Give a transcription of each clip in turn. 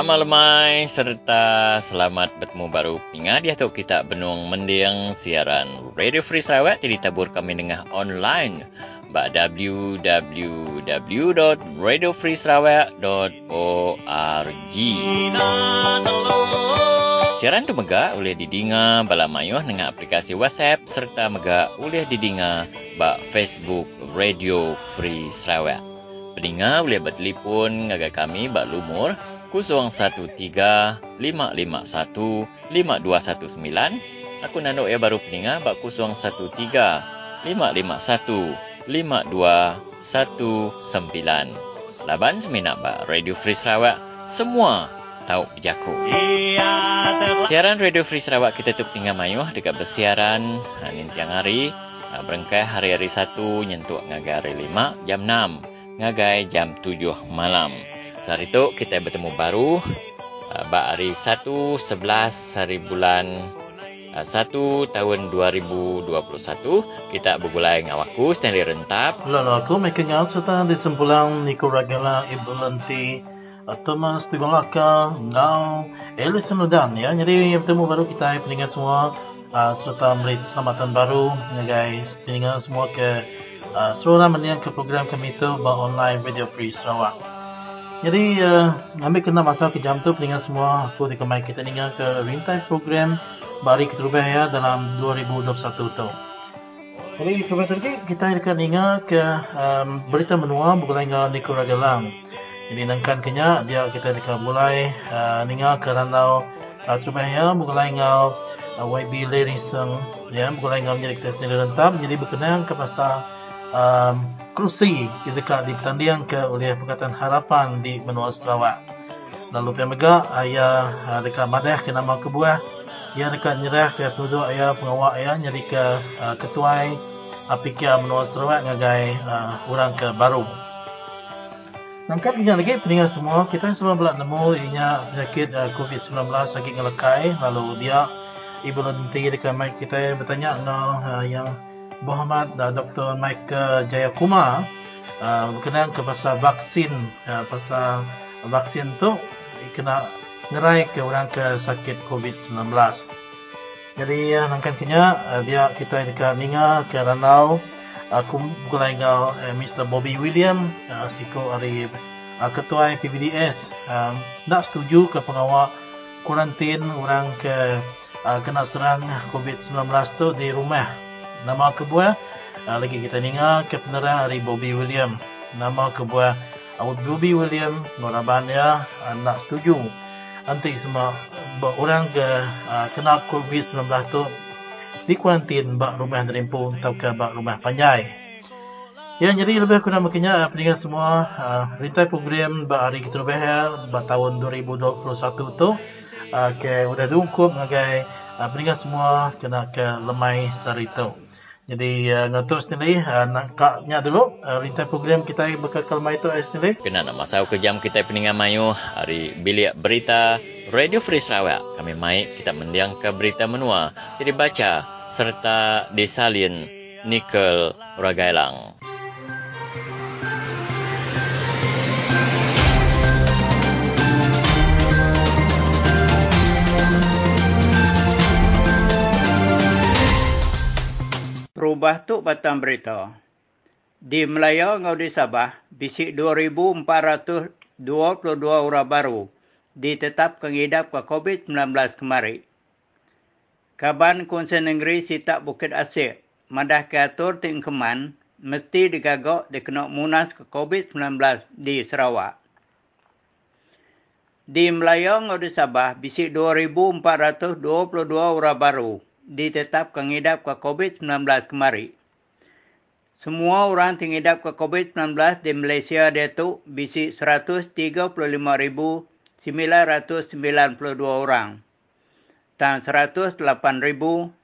Selamat lemai serta selamat bertemu baru. Ingat ya tu kita benung mendiang siaran Radio Free Sarawak Jadi tabur kami dengar online. Ba www.radiofreesarawak.org Siaran tu mega boleh didinga bala mayuh dengan aplikasi WhatsApp serta mega boleh didinga ba Facebook Radio Free Sarawak. Pendengar boleh bertelefon ngagai kami ba lumur 013-551-5219. Aku nanduk ya baru peninga bak 013-551-5219. Laban seminat bak Radio Free Sarawak. Semua tahu bijaku. Siaran Radio Free Sarawak kita tu tinggal mayuh dekat bersiaran ha, ni tiang hari. Ha, berengkai hari-hari satu nyentuk ngagai hari lima jam enam. Ngagai jam tujuh malam. Sehari itu kita bertemu baru uh, hari 1 11 hari bulan uh, 1 tahun 2021 kita bergulai dengan aku Stanley Rentap. Lalu aku making out serta di sempulang Niko Ibu Lenti uh, Thomas Tigolaka Ngau Ellison Ludan ya. Jadi bertemu baru kita peningat semua uh, serta beri selamatan baru ya guys. Peningat semua ke uh, seronok meniang ke program kami itu bah online video free Sarawak. Jadi uh, ambil kena masa ke jam tu peningat semua aku di kemai kita tinggal ke rintai program Bari Keterubah ya dalam 2021 tu. Jadi kemudian tadi kita akan ingat ke um, berita menua bukan dengan Niko Ragalang. Jadi nangkan kenya dia kita akan mulai uh, ningal ke randau uh, Terubah ya bukan dengan uh, YB Leriseng ya bukan dengan menjadi kita sendiri rentap. Jadi berkenaan ke pasal um, kerusi ketika di pertandingan ke oleh Pakatan Harapan di Benua Sarawak. Lalu pihak mega ayah uh, dekat madah ke nama kebuah ia dekat nyerah ke penduduk ayah pengawak ayah jadi ke uh, ketuai Apikia Benua Sarawak ngagai uh, orang ke baru. Nangkap ini lagi peninggal semua kita semua belak nemu inya penyakit uh, COVID-19 sakit ngelekai lalu dia ibu nanti dekat mic kita bertanya uh, yang Muhammad uh, Dr. Michael Jayakumar uh, berkenaan ke pasal vaksin uh, pasal vaksin tu kena ngerai ke orang ke sakit COVID-19 jadi uh, nangkan kenya uh, dia kita dekat ninga ke ranau aku bukan dengan uh, Mr. Bobby William uh, siko hari uh, ketua PBDS uh, nak setuju ke pengawal kuarantin orang ke uh, kena serang COVID-19 tu di rumah nama kebuah. Uh, lagi kita dengar ke penerang dari Bobby William. Nama kebuah. Uh, Bobby William Noraban ya uh, nak setuju. Nanti semua orang ke uh, kena COVID-19 tu di kuarantin bak rumah nerimpu atau ke bak rumah panjai. Ya jadi lebih aku nak makanya uh, peninggal semua uh, rintai program bak hari kita lebih bak tahun 2021 tu. Uh, ke udah dungkup ngagai uh, peninggal semua kena ke lemai sarito jadi uh, ngatur sendiri uh, nangkapnya dulu uh, rintai program kita bekal mai itu sendiri. Kena nak masuk ke jam kita peningan mayu hari bilik berita Radio Free Sarawak. Kami mai kita mendiang ke berita menua. Jadi baca serta disalin Nickel Ragailang. Rubah tu berita. Di Melaya ngau di Sabah, bisik 2,422 orang baru ditetap kengidap ke COVID-19 kemari. Kaban Konsen Negeri Sitak Bukit Asir, madah ke atur tingkeman, mesti digagak dikena munas ke COVID-19 di Sarawak. Di Melaya ngau di Sabah, bisik 2,422 orang baru ditetap kengidap ke COVID-19 kemari. Semua orang tengidap ke COVID-19 di Malaysia dia tu bisi 135,992 orang. Dan 108,109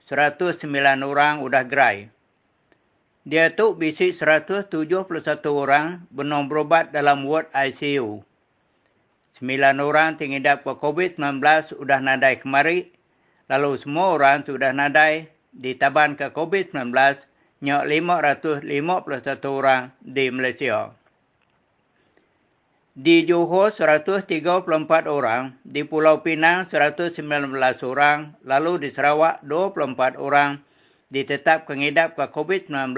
orang sudah gerai. Dia tu bisi 171 orang benar berobat dalam ward ICU. Sembilan orang tengidap ke COVID-19 sudah nadai kemari Lalu semua orang sudah nadai ditaban ke COVID-19 nyak 551 orang di Malaysia. Di Johor 134 orang, di Pulau Pinang 119 orang, lalu di Sarawak 24 orang ditetap kengidap ke COVID-19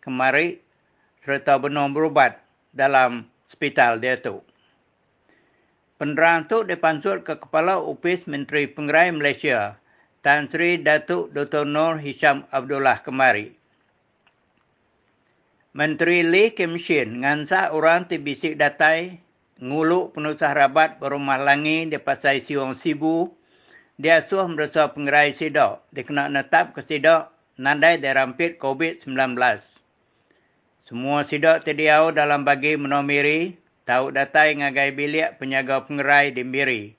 kemari serta benar berubat dalam hospital dia tu. Penerang tu dipansur ke Kepala Upis Menteri Pengerai Malaysia, Tan Sri Datuk Dr. Nur Hisham Abdullah kemari. Menteri Lee Kim Shin ngansa orang tibisik datai nguluk penusah rabat berumah langi di pasai siwang sibu dia suah merasa pengerai sidok dikena netap ke sidok nandai dirampit COVID-19. Semua sidok terdiau dalam bagi menomiri tahu datai ngagai bilik penyaga pengerai di Miri.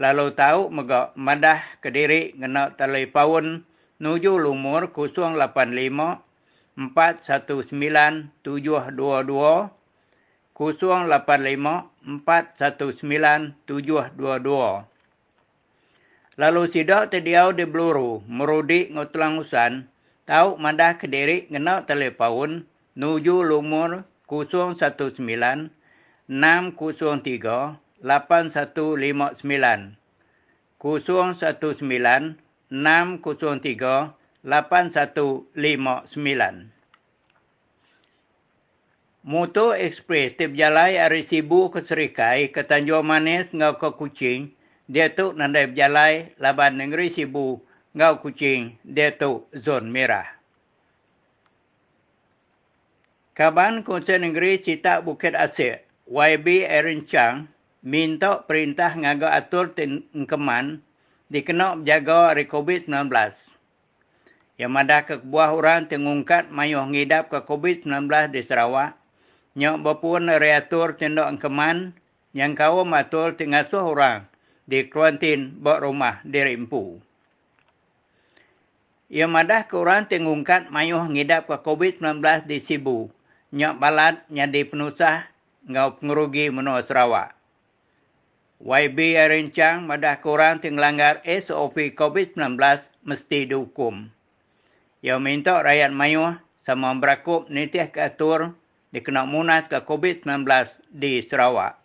Lalu tahu megak madah kediri ngena telefon nuju lumur 085 419 722 Lalu sidak terdiau di Bluru, merudi ngutlang usan, tahu mandah kediri ngena telefon, nuju lumur 019 603 8159. 019 603 8159. Moto Express tip jalai dari Sibu ke Serikai ke Tanjung Manis ngau ke Kuching, dia tu nandai berjalai laban negeri Sibu ngau Kuching, dia tu zon merah. Kaban Konsen Negeri Cita Bukit Asir, YB Erin Chang, minta perintah ngaga atur keman dikenal berjaga dari COVID-19 yang madah ke buah orang tengungkat mayuh ngidap ke COVID-19 di Sarawak, nyok berpun reatur tendok engkeman yang kau matul tengasuh orang di kuarantin buat rumah di Rimpu. Yang madah ke orang tengungkat mayuh ngidap ke COVID-19 di Sibu, nyok balat nyadi penusah ngau pengerugi menua Sarawak. YB Rencang madah kurang tenglanggar SOP COVID-19 mesti dihukum yang minta rakyat mayuh sama berakup nitih ke atur dikena munas ke COVID-19 di Sarawak.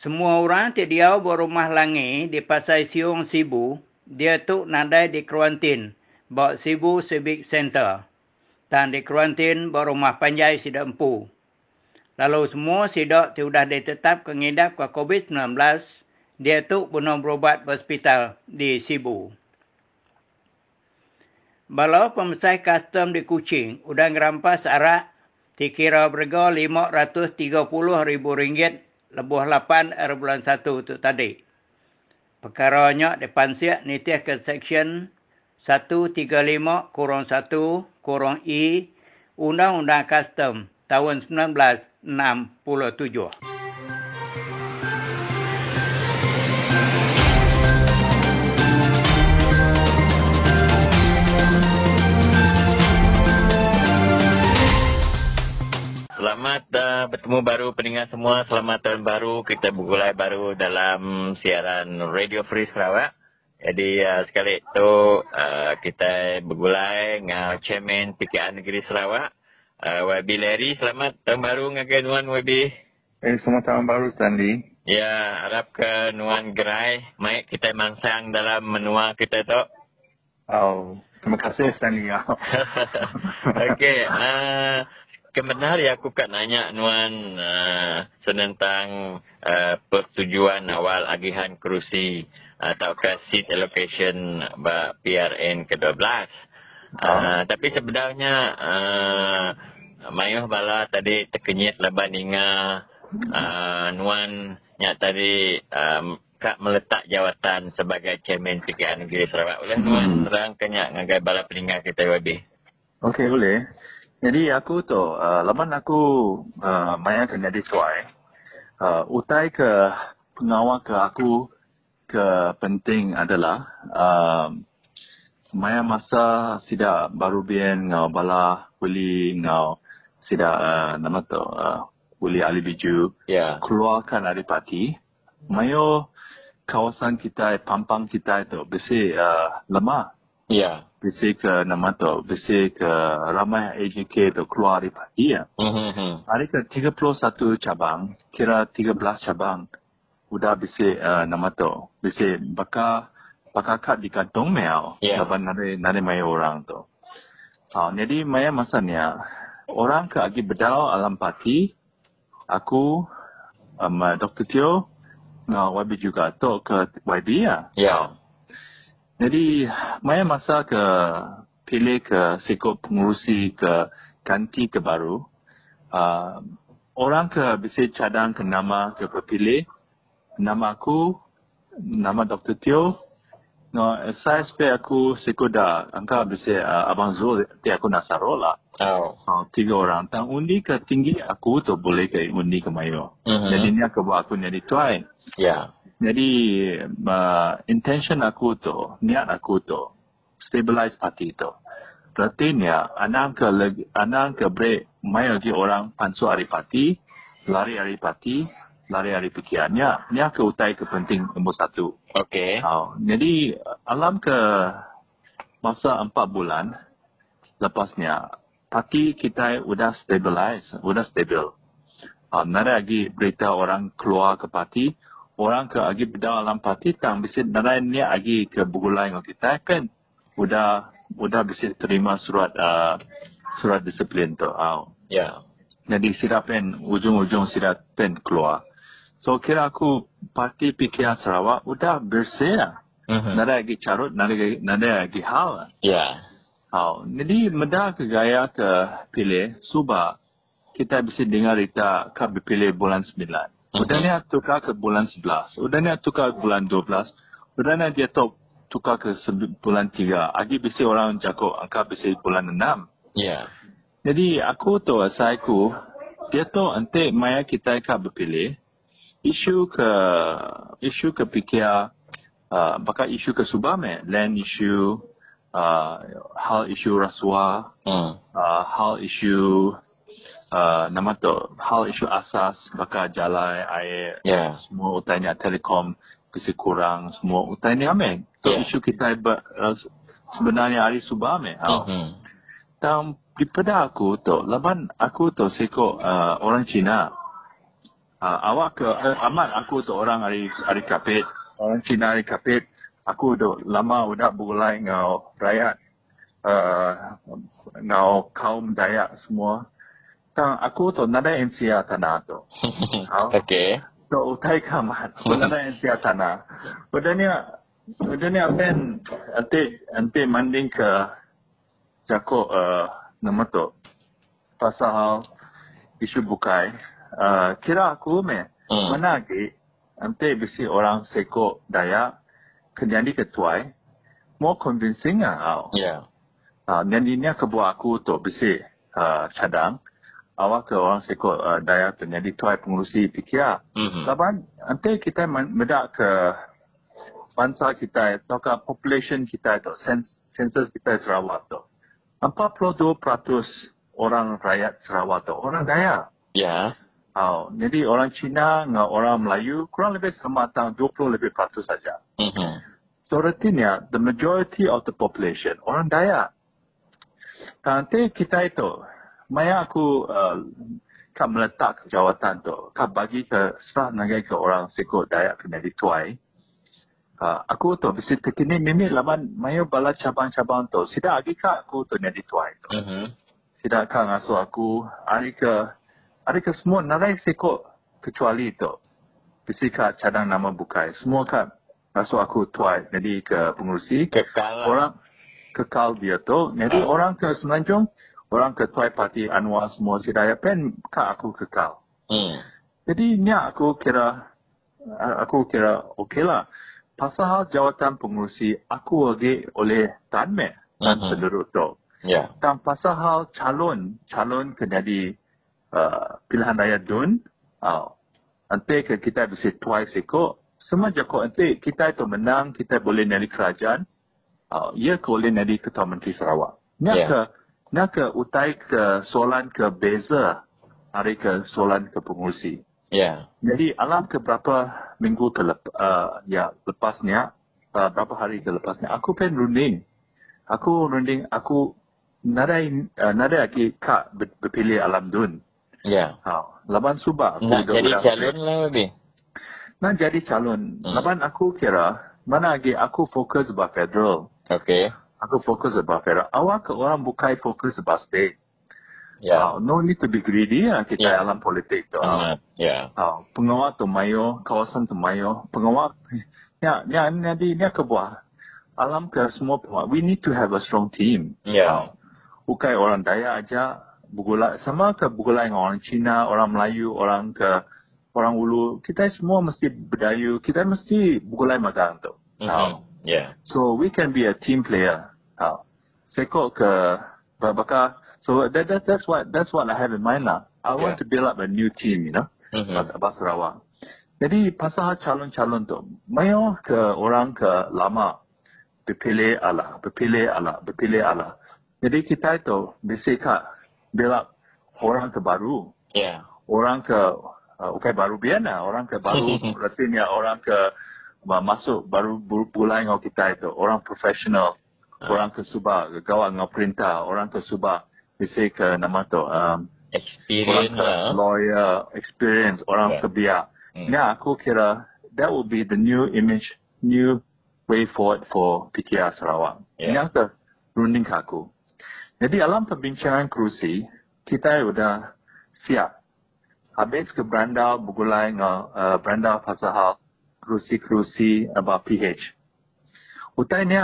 Semua orang tidak berumah langi di Pasai Siung Sibu, dia tu nadai di kuarantin bawa Sibu Civic Center dan di kuarantin berumah panjai sidak empu. Lalu semua sidak sudah ditetap kengidap ke COVID-19, dia tu penuh berubat hospital di Sibu. Balau pemesai custom di Kuching sudah ngerampas arak dikira berga RM530,000 lebih 8 er bulan 1 tu tadi. Perkaranya dipansiak nitih ke section 135 kurang 1 kurang I Undang-Undang Custom tahun 1967. Selamat uh, bertemu baru pendengar semua. Selamat tahun baru. Kita bergulai baru dalam siaran Radio Free Sarawak. Jadi uh, sekali itu uh, kita bergulai dengan Chairman PKR Negeri Sarawak. Uh, YB Larry, selamat tahun baru dengan Nuan YB. Eh, selamat tahun baru Stanley. Ya, harap ke Nuan Gerai. Mai kita mangsang dalam menua kita tu. Oh, terima kasih Stanley. Okey. Uh, kebenar ya aku kan nanya Nuan uh, tentang uh, persetujuan awal agihan kerusi atau ke seat allocation PRN ke-12. Uh, oh. Tapi sebenarnya uh, Mayuh bala tadi terkenyit leban inga uh, Nuan yang tadi um, kak meletak jawatan sebagai chairman PKN Negeri Sarawak. Oleh Nuan hmm. rang kenyak ngagai bala peninggal kita WB. Okey boleh. Jadi aku tu, uh, lepas aku uh, main ke jadi tuai, uh, utai ke pengawal ke aku ke penting adalah uh, maya masa sida baru bien ngau bala uli ngau sida uh, nama tu uh, uli ali biju yeah. keluarkan dari parti mayo kawasan kita pampang kita itu besi uh, lemah Ya. Bisi ke nama tu, bisi ke ramai AJK tu keluar dari parti ya. Mhm. Hari ke 31 cabang, kira 13 cabang. Udah bisi uh, nama tu, bisi bakal bakal kat di kantong mel. Ya. Laban nari nari mai orang tu. Ha, jadi maya masanya orang ke agi bedal alam parti, aku um, Dr. Teo ngau YB juga tu ke YB ya. Ya. Jadi, maya masa ke pilih ke sikut pengurusi ke ganti ke baru, uh, orang ke bisa cadang ke nama ke berpilih, nama aku, nama Dr. Teo, no, saya supaya aku sikut dah, angka bisa uh, Abang Zul, dia aku nak saroh lah. Oh. Uh, tiga orang. Tang undi ke tinggi aku tu boleh ke undi ke mayo. Mhm. Jadi ni aku buat aku jadi tuai. Ya. Jadi uh, intention aku tu, niat aku tu, stabilize parti tu. Berarti ni anang ke anang ke break mai lagi orang pansu hari parti, lari hari parti, lari hari fikirannya. Ni ke utai ke penting nombor satu. Okey. Oh, jadi alam ke masa empat bulan lepasnya parti kita udah stabilize, udah stabil. Uh, nada lagi berita orang keluar ke parti, orang ke lagi beda dalam parti tang bisa nada ni lagi ke bugulai dengan kita kan udah udah bisa terima surat uh, surat disiplin tu. Uh, Ya. jadi sila pen ujung-ujung sila pen keluar. So kira aku parti PKR Sarawak udah bersih lah. Mhm. Nada lagi carut, nada lagi, nada lagi hal lah. Ya. Oh, jadi meda ke gaya ke pilih subah kita bisa dengar kita ke berpilih bulan 9. Udah ni tukar ke bulan 11. Udah ni tukar ke bulan 12. Udah ni dia tu tukar ke bulan 3. Agi bisa orang jago angka bisa bulan 6. Ya. Jadi aku tu asaiku dia tu nanti maya kita ke berpilih isu ke isu ke fikir uh, bakal isu ke subah me land issue uh, hal isu rasuah Hmm. uh, hal isu uh, nama tu hal isu asas bakal jalan air Ya. semua utainya telekom bisa kurang semua utainya ame tu Ya. isu kita uh, sebenarnya hari subah me oh. Mhm. Dan daripada aku tu, laban aku tu seko uh, orang Cina. Uh, awak ke, uh, amat aku tu orang hari hari kapit. Orang Cina hari kapit. Aku tu lama udah bulai ngau rakyat. Uh, ngau kaum Dayak semua. Dan aku tu nada NCR tanah tu. Okey. Tu utai kamat. Nada NCR tanah. Udahnya, udahnya ben, nanti, nanti manding ke Jako uh, nama tu pasal isu bukai. Uh, kira aku me Hmm. mana lagi nanti bisi orang seko daya kenyani ketuai more convincing ah. Ya. Uh, nyanyinya kebuat aku tu bisi uh, cadang awak ke orang seko uh, daya kenyani tuai pengurusi fikir. Mhm. Laban nanti kita men- medak ke bangsa kita atau ke population kita itu sens- sensus kita Sarawak tu. 42% orang rakyat Sarawak tu orang Dayak. Ya. Oh, jadi orang Cina dengan orang Melayu kurang lebih sama tang 20 lebih peratus saja. Mhm. So artinya the majority of the population orang Dayak. Nanti kita itu, maya aku uh, kan meletak jawatan tu, kan bagi ke serah nagai ke orang sekut Dayak kena dituai. Uh, aku tu bisa terkini mimi laban mayo bala cabang-cabang tu. Sida lagi kak aku tu ni dituai tu. Mhm. Sida kak ngasuh aku, hari ke, ke semua narai sekut kecuali tu. Bisa kak cadang nama bukai. Semua kak ngasuh aku tuai. Jadi ke pengurusi. Kekal. lah. Orang kekal dia tu. Jadi Ah. orang ke Semenanjung, orang ke Tuai Parti Anwar semua Sidaya Pen, kak aku kekal. Hmm. Jadi ni aku kira, aku kira okey lah. Pasal jawatan pengurusi, aku lagi oleh Tan Me, Tan Mhm. Penduduk tu. Ya. Dan pasal hal calon, calon ke jadi uh, pilihan raya DUN, uh, nanti ke kita bisa tuai seko, semua joko nanti kita itu menang, kita boleh jadi kerajaan, uh, ia ke boleh jadi ketua menteri Sarawak. Nak Ya. ke, nak ke utai ke soalan ke beza, hari ke soalan ke pengurusi. Ya. Jadi alam ke berapa minggu ke lep, uh, ya lepasnya, uh, berapa hari ke lepasnya, aku pen runding Aku runding, aku nadai, uh, nadai lagi kak ber, berpilih alam dun. Ya. Ha, laban subah. Nak jadi calon lah lebih. Nak jadi calon. Hmm. Laban aku kira, mana lagi aku fokus bah federal. Okay. Aku fokus bah federal. Awak ke orang bukai fokus bah state. Ya. Uh, no need to be greedy ya kita Ya. alam politik tu. Ya. Uh, pengawal tu mayo, kawasan tu mayo, pengawal, ya, ya, ni ni kebuah. Alam ke semua pengawal. We need to have a strong team. Ya. Uh, bukan orang Daya aja bergulai sama ke bergulai dengan orang Cina, orang Melayu, orang ke orang Ulu. Kita semua mesti berdayu. Kita mesti bergulai magang tu. Uh, Mhm. Ya. So we can be a team player. Uh, sekok ke bakal. So that, that that's what that's what I have in mind lah. I want Yeah. to build up a new team, you know, Mhm. mm Bas Sarawak. Jadi pasal calon-calon tu, mayo ke orang ke lama berpilih Allah, berpilih Allah, berpilih Allah. Jadi kita itu bisika build up orang ke baru, Ya. orang ke uh, ukai baru biana, orang ke baru artinya orang ke uh, masuk baru bu- bulan dengan kita itu, orang profesional, Ah. orang ke subah, gawat dengan perintah, orang ke subah, bisa ke nama tu, um, orang Experience ke lah. lawyer, experience, orang Yeah. ke biak. Hmm. Ya, aku kira that will be the new image, new way forward for PKR Sarawak. Yeah. Ini aku runding ke aku. Jadi dalam perbincangan kerusi, kita sudah siap. Habis ke berandau bergulai dengan uh, berandau pasal hal kerusi-kerusi about PH. Utai ni,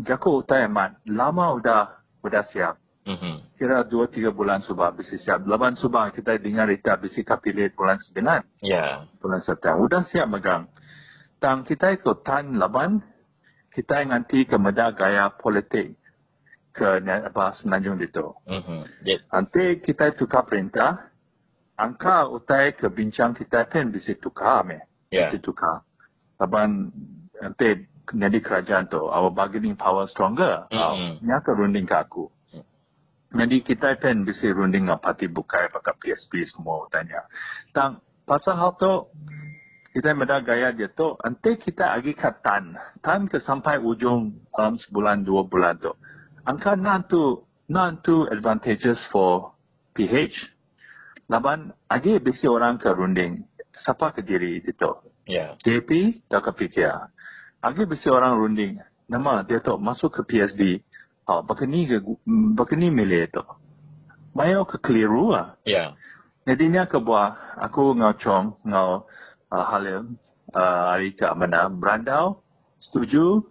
jago utai amat. Lama sudah sudah siap. Mhm. Kira dua tiga bulan subah bisa siap. Laban subah kita dengar kita bisa kapilih bulan sembilan Ya. bulan September. Udah siap megang. Tang kita itu tan laban, kita nganti ke meda gaya politik ke apa semenanjung itu. Mhm. Ya. Nanti kita tukar perintah, angka utai ke bincang kita kan bisa tukar me. Ya. Bisa tukar. Laban nanti jadi kerajaan tu, our bargaining power stronger. Mhm. Ini akan runding ke aku. Jadi kita kan bisa runding dengan parti bukai pakai PSP semua tanya. Tang pasal hal tu kita meda gaya dia tu nanti kita lagi kat tan. Tan ke sampai ujung dalam sebulan dua bulan tu. Angka nan tu nan tu advantages for PH. Laban lagi bisa orang ke runding. Siapa ke diri itu? Ya. DP tak ke PKR. Lagi bisa orang runding. Nama dia tu masuk ke PSB. Oh, bakani ke bakani milih tu. Mayo ke keliru lah. Ya. Jadi ni aku buat, aku ngau chong, ngau uh, halim, uh, hari ke mana, berandau, setuju,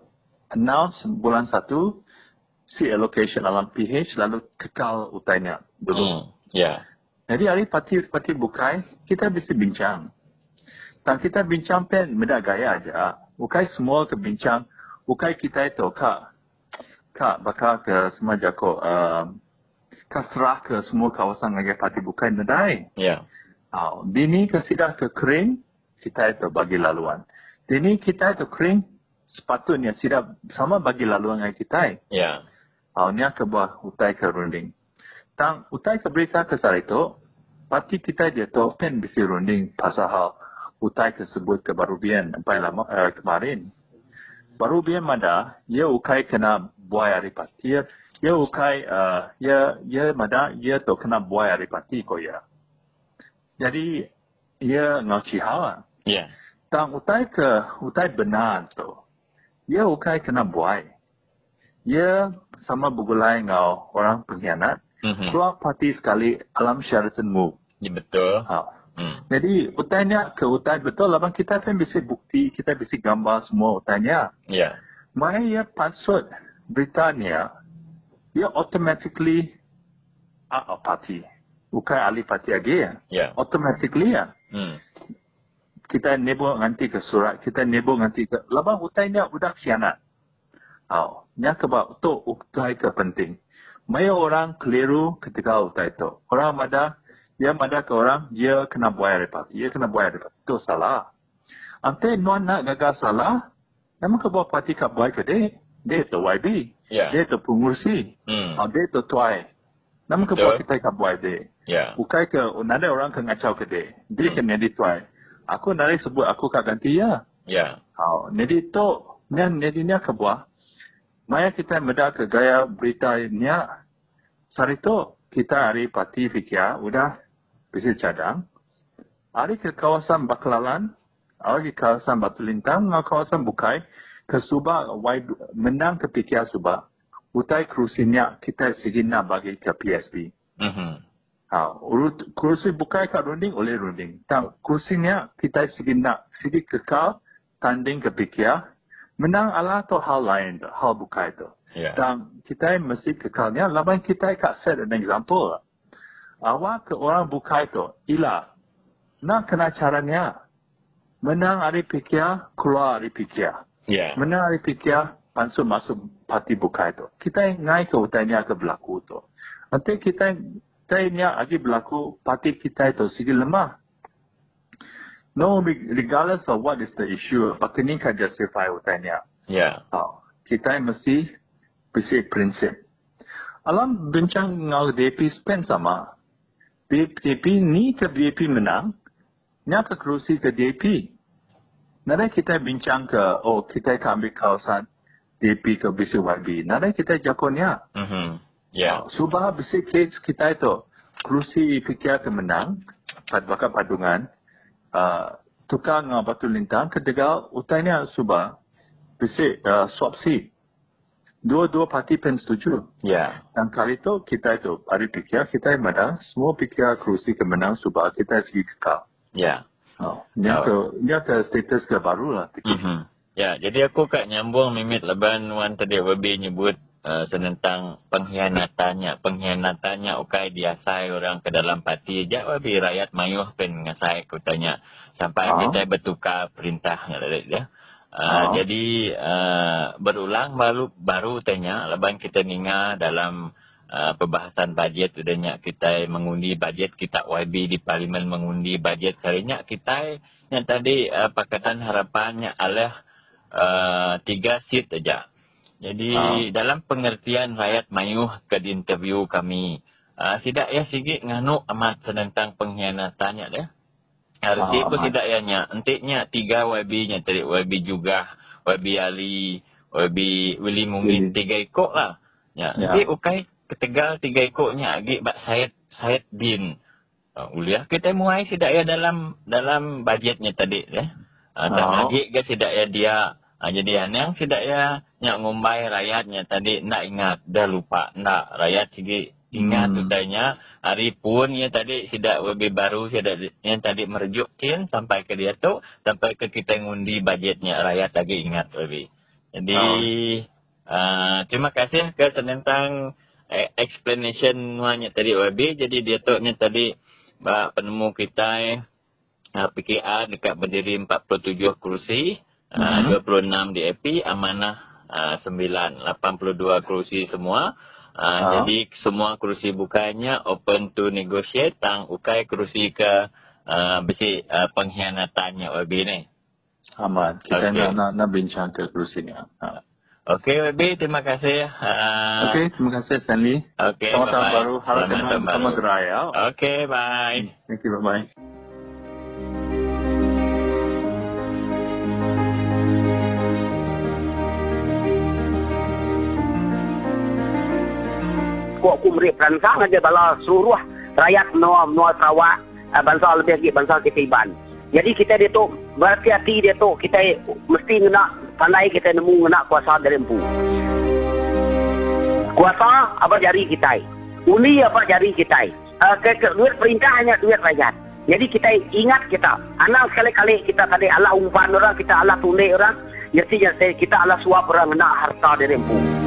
announce bulan satu, si allocation dalam PH, lalu kekal utainya dulu. Hmm. Ya. Jadi hari parti-parti bukai, kita bisa bincang. Dan kita bincang pen benda gaya aja. Bukai semua ke bincang. Bukai kita itu kak, kak bakal ke semua jako, uh, kak serah ke semua kawasan lagi parti bukai nadai. Ya. Oh, dini ke sidah ke kering, kita itu bagi laluan. Dini kita itu kering, sepatutnya sidah sama bagi laluan dengan kita. Ya. Oh, ni ke buah utai ke. Tang utai ke berita ke parti kita dia tu pen bisi runding pasal hal utai ke sebut ke Barubian sampai lama uh, kemarin. Barubian mada, ia ukai kena buai hari parti. Ia ukai, uh, ia, ia mada, ia tu kena buai hari parti ko ya. Jadi, ia ngau cihawa. Ya. Tang utai ke, utai benar tu. Ia ukai kena buai. Ia sama bergulai dengan orang pengkhianat. Mhm. Keluar parti sekali alam Sheraton move. Ya betul. Ha. Hmm. Jadi utainya ke utai betul lah. Kita kan bisa bukti, kita bisa gambar semua utainya. Ya. Maka ia patut Britania, ia automatically out of party. Bukan ahli parti lagi ya. Ya. Automatically ya. Hmm. kita nebo nganti ke surat, kita nebo nganti ke, labang utai ni udah khianat. Oh, ni kebab tu utai ke penting. Maya orang keliru ketika utai tu. Orang mada, dia mada ke orang, dia kena buai repat. Dia kena buai repat. Itu salah. Ante nuan nak gagal salah, nama kebab parti kat buai ke dia. Dia tu YB. Ya. Dia tu pengurusi. Hmm. Oh, dia tu tuai. Nama Betul. kebab kita kat buai dia. Ya. Bukai ke, nada orang ke ngacau ke dia. Dia Hmm. kena dituai. Aku nari sebut aku kat ganti ya. Ya. Hau, jadi tu, ni ni ke buah. Maya kita meda ke gaya berita ni. Sari tu kita hari parti fikir udah bisa cadang. Hari ke kawasan Baklalan, hari ke kawasan Batu Lintang, ngau kawasan Bukai, ke Subah, menang ke fikir Subah. Utai kerusinya kita segina bagi ke PSB. Mm-hmm. Ha, urut, kerusi Bukai kat runding oleh runding. Tak, kerusinya kita segina, segi kekal, tanding ke fikir, menang ala tu hal lain tu, hal bukai tu. Yeah. Dan kita mesti kekalnya, laban kita kat set an example. Awak ke orang bukai tu, ila, nak kena caranya, menang hari fikir, keluar hari fikir. Yeah. Menang hari fikir, langsung masuk parti bukai tu. Kita ngai ke utanya ke berlaku tu. Nanti kita, kita ini lagi berlaku parti kita itu segi lemah. No, regardless of what is the issue, pakini kan justify utanya. Yeah. Oh, kita mesti besi prinsip. Alam bincang ngau DP spend sama. DP ni ke DP menang, nyata kerusi ke DP. Nada kita bincang ke, oh kita akan ambil kawasan DP ke bisi YB. Nada kita jakonya. Mm-hmm. Yeah. Oh, subah bisi case kita itu, kerusi fikir ke menang, pad bakal padungan, tukang uh, batu lintang kedegal utainya subah bisik uh, swap seat. Dua-dua parti pen setuju. Ya. Yeah. Dan kali itu kita itu hari fikir kita yang mana semua fikir kerusi kemenang subah kita segi kekal. Ya. Yeah. Oh, oh. ke ini ke status ke baru lah. Mm-hmm. Ya, jadi aku kat nyambung mimit leban wan tadi Wabi nyebut uh, tentang pengkhianatannya. Pengkhianatannya ukai diasai orang ke dalam parti. Jak wabi rakyat mayuh pen ngasai kutanya. Sampai uh-huh. kita bertukar perintah. Ya. Uh, uh-huh. Jadi uh, berulang baru baru tanya leban kita ninga dalam uh, perbahasan bajet udahnya kita mengundi bajet kita YB di parlimen mengundi bajet kalinya kita yang tadi uh, Pakatan Harapannya adalah uh, tiga seat saja. Jadi uh. dalam pengertian rakyat mayuh ke interview kami, uh, sidak ya sikit nganu amat tentang pengkhianatannya deh. Harus uh, pun sidak ya nya. Entiknya tiga YB-nya tadi YB juga, YB Ali, YB Willy Mungin hmm. tiga ikut lah. Ya, ya. Jadi ukai ketegal tiga ikutnya agi bak Syed Syed bin. Uh, uliah kita mulai sidak ya dalam dalam bajetnya tadi deh. Uh, dan uh. lagi ke sidak ya dia Ha, jadi yang tidak ya nak ngumbai rakyatnya tadi nak ingat dah lupa nak rakyat segi ingat hmm. tutanya hari pun ya tadi tidak lebih baru tidak yang tadi merujuk tin sampai ke dia tu sampai ke kita ngundi budgetnya rakyat lagi ingat lebih. Jadi oh. uh, terima kasih ke tentang eh, explanation nya tadi lebih jadi dia tu nya tadi bah, penemu kita uh, PKA dekat berdiri 47 kursi uh, 26 DAP, amanah uh, 9, 82 kerusi semua. Uh, uh. Jadi semua kerusi bukanya open to negotiate, tang ukai kerusi ke uh, besi uh, pengkhianatannya OB ni. Aman, kita okay. nak, nak, nak bincang ke kerusinya. Uh. Okey, WB, terima kasih. Uh, Okey, terima kasih Stanley. Okey, bye-bye. Selamat tahun baru. Harap Selamat tahun baru. Selamat ya. Okey, bye. Thank you, bye-bye. Kok aku beri peransang aja bala seluruh rakyat menua menua Sarawak uh, bangsa lebih lagi bangsa kita Iban. Jadi kita dia tu berhati-hati dia tu kita mesti kena pandai kita nemu kena kuasa dari empu. Kuasa apa jari kita. Uni apa jari kita. Uh, duit perintah hanya duit rakyat. Jadi kita ingat kita. Anak sekali-kali kita tadi Allah umpan orang, kita Allah tunai orang. Jadi kita Allah suap orang nak harta dari empu.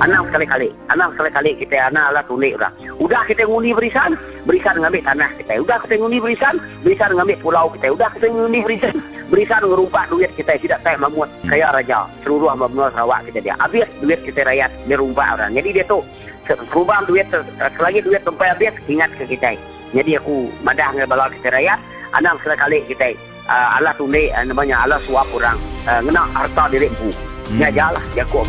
Anak sekali-kali. Anak sekali-kali kita anak lah tulik orang. Udah kita ngundi berisan, berisan ngambil tanah kita. Udah kita ngundi berisan, berisan ngambil pulau kita. Udah kita ngundi berisan, berisan ngerumpak duit kita. Tidak tak mamut kaya raja. Seluruh benua Sarawak kita dia. Habis duit kita rakyat, dirumpak orang. Jadi dia tu, serubang duit, selagi duit sampai habis, ingat ke kita. Jadi aku madah dengan bala kita rakyat. Anak sekali-kali kita uh, Allah tulik, uh, namanya Allah suap orang. Uh, ngena harta diri empu. Hmm. Ya jalan, ya aku.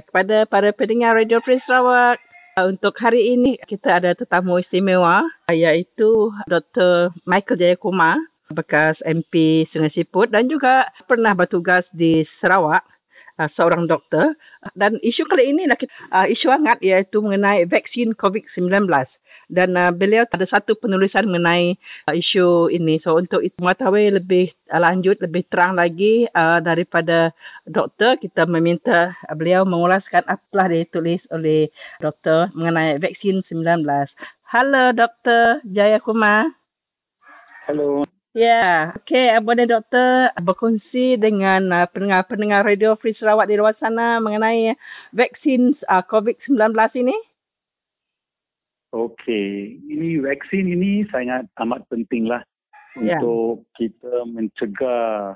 Kepada para pendengar Radio Free Sarawak, Untuk hari ini kita ada tetamu istimewa iaitu Dr. Michael Jayakumar bekas MP Sungai Siput dan juga pernah bertugas di Sarawak uh, seorang doktor dan isu kali ini uh, isu hangat iaitu mengenai vaksin COVID-19 dan uh, beliau ada satu penulisan mengenai uh, isu ini. So untuk itu mengetahui lebih uh, lanjut, lebih terang lagi uh, daripada doktor, kita meminta uh, beliau mengulaskan apa ditulis oleh doktor mengenai vaksin 19. Halo Dr. Jaya Kumar. Halo. Ya, yeah. okey. Boleh doktor berkongsi dengan uh, pendengar-pendengar Radio Free Sarawak di luar sana mengenai vaksin uh, COVID-19 ini? Okey, ini vaksin ini sangat amat pentinglah yeah. untuk kita mencegah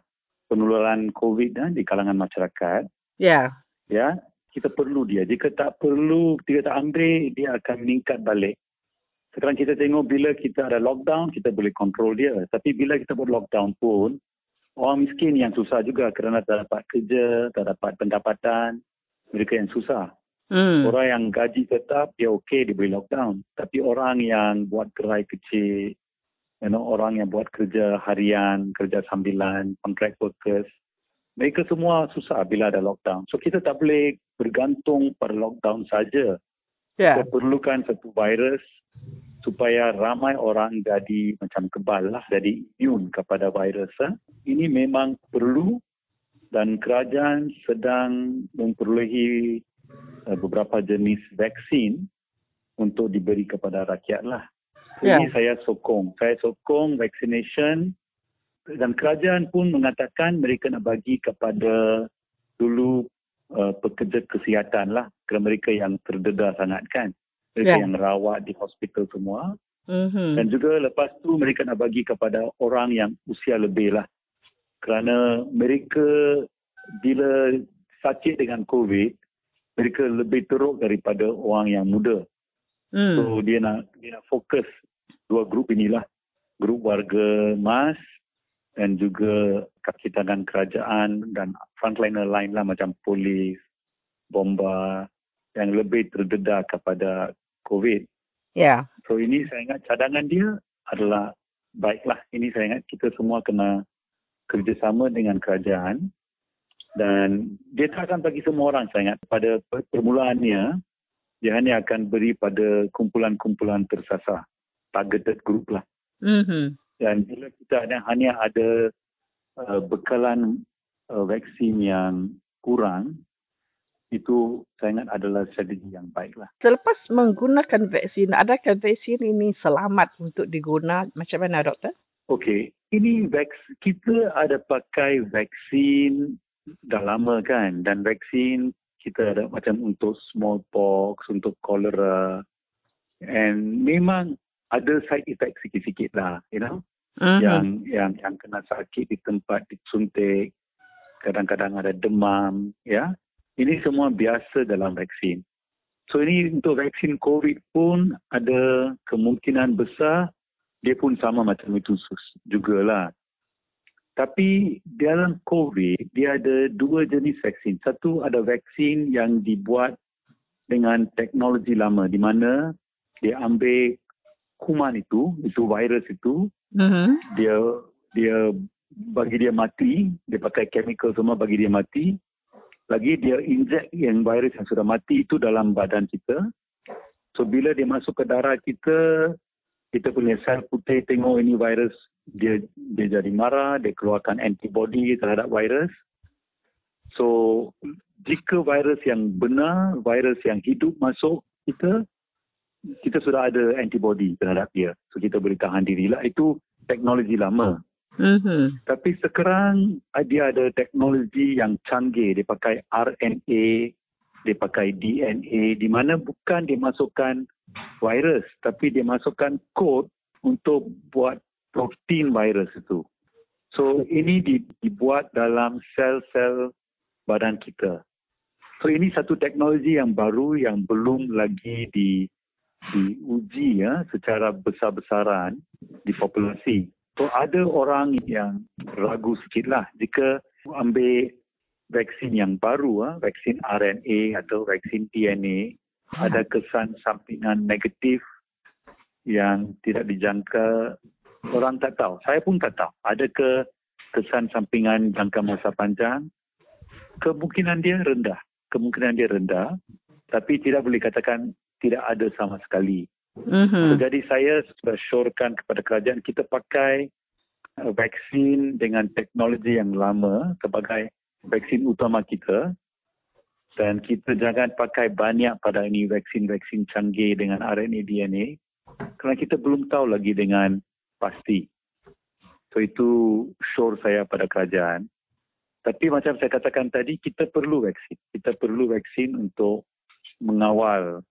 penularan COVID eh, di kalangan masyarakat. Ya. Yeah. Ya, kita perlu dia. Jika tak perlu, kita tak ambil, dia akan meningkat balik. Sekarang kita tengok bila kita ada lockdown, kita boleh kontrol dia. Tapi bila kita buat lockdown pun, orang miskin yang susah juga kerana tak dapat kerja, tak dapat pendapatan, mereka yang susah. Hmm. Orang yang gaji tetap, dia okey, dia boleh lockdown. Tapi orang yang buat gerai kecil, you know, orang yang buat kerja harian, kerja sambilan, contract workers, mereka semua susah bila ada lockdown. So kita tak boleh bergantung pada lockdown saja. Yeah. Kita perlukan satu virus supaya ramai orang jadi macam kebal lah, jadi imun kepada virus. Ha? Ini memang perlu dan kerajaan sedang memperolehi beberapa jenis vaksin untuk diberi kepada rakyat lah. Yeah. Ini saya sokong. Saya sokong vaccination dan kerajaan pun mengatakan mereka nak bagi kepada dulu uh, pekerja kesihatan lah. Kerana mereka yang terdedah sangat kan. Mereka yeah. yang rawat di hospital semua. Mm-hmm. Dan juga lepas tu mereka nak bagi kepada orang yang usia lebih lah. Kerana mereka bila sakit dengan COVID, mereka lebih teruk daripada orang yang muda. Hmm. So dia nak dia nak fokus dua grup inilah. Grup warga mas dan juga kaki tangan kerajaan dan frontliner lain lah macam polis, bomba yang lebih terdedah kepada COVID. Ya. Yeah. So ini saya ingat cadangan dia adalah baiklah. Ini saya ingat kita semua kena kerjasama dengan kerajaan dan dia tak akan bagi semua orang saya ingat pada permulaannya dia hanya akan beri pada kumpulan-kumpulan tersasar targeted group lah mm-hmm. dan bila kita ada, hanya ada uh, bekalan uh, vaksin yang kurang itu saya ingat adalah strategi yang baik lah. Selepas menggunakan vaksin, adakah vaksin ini selamat untuk digunakan? Macam mana doktor? Okey, ini vaksin, kita ada pakai vaksin dah lama kan dan vaksin kita ada macam untuk smallpox, untuk cholera and memang ada side effect sikit-sikit lah, you know. Uh-huh. Yang yang yang kena sakit di tempat disuntik, kadang-kadang ada demam, ya. Ini semua biasa dalam vaksin. So ini untuk vaksin COVID pun ada kemungkinan besar dia pun sama macam itu jugalah. Tapi dalam COVID, dia ada dua jenis vaksin. Satu ada vaksin yang dibuat dengan teknologi lama di mana dia ambil kuman itu, itu virus itu, uh-huh. dia dia bagi dia mati, dia pakai chemical semua bagi dia mati. Lagi dia inject yang virus yang sudah mati itu dalam badan kita. So bila dia masuk ke darah kita, kita punya sel putih tengok ini virus dia dia jadi marah, dia keluarkan antibody terhadap virus. So jika virus yang benar, virus yang hidup masuk kita, kita sudah ada antibody terhadap dia. So kita boleh tahan diri lah. Itu teknologi lama. Mm-hmm. Tapi sekarang dia ada teknologi yang canggih. Dia pakai RNA, dia pakai DNA di mana bukan dia masukkan virus tapi dia masukkan kod untuk buat protein virus itu. So ini dibuat dalam sel-sel badan kita. So ini satu teknologi yang baru yang belum lagi di diuji ya secara besar-besaran di populasi. So ada orang yang ragu sikitlah jika ambil vaksin yang baru, ha, vaksin RNA atau vaksin DNA, ada kesan sampingan negatif yang tidak dijangka orang tak tahu. Saya pun tak tahu. Ada ke kesan sampingan jangka masa panjang? Kemungkinan dia rendah. Kemungkinan dia rendah. Tapi tidak boleh katakan tidak ada sama sekali. Mm-hmm. So, jadi saya sudah syorkan kepada kerajaan kita pakai uh, vaksin dengan teknologi yang lama sebagai vaksin utama kita dan kita jangan pakai banyak pada ini vaksin-vaksin canggih dengan RNA DNA kerana kita belum tahu lagi dengan pasti. So itu sure saya pada kerajaan. Tapi macam saya katakan tadi, kita perlu vaksin. Kita perlu vaksin untuk mengawal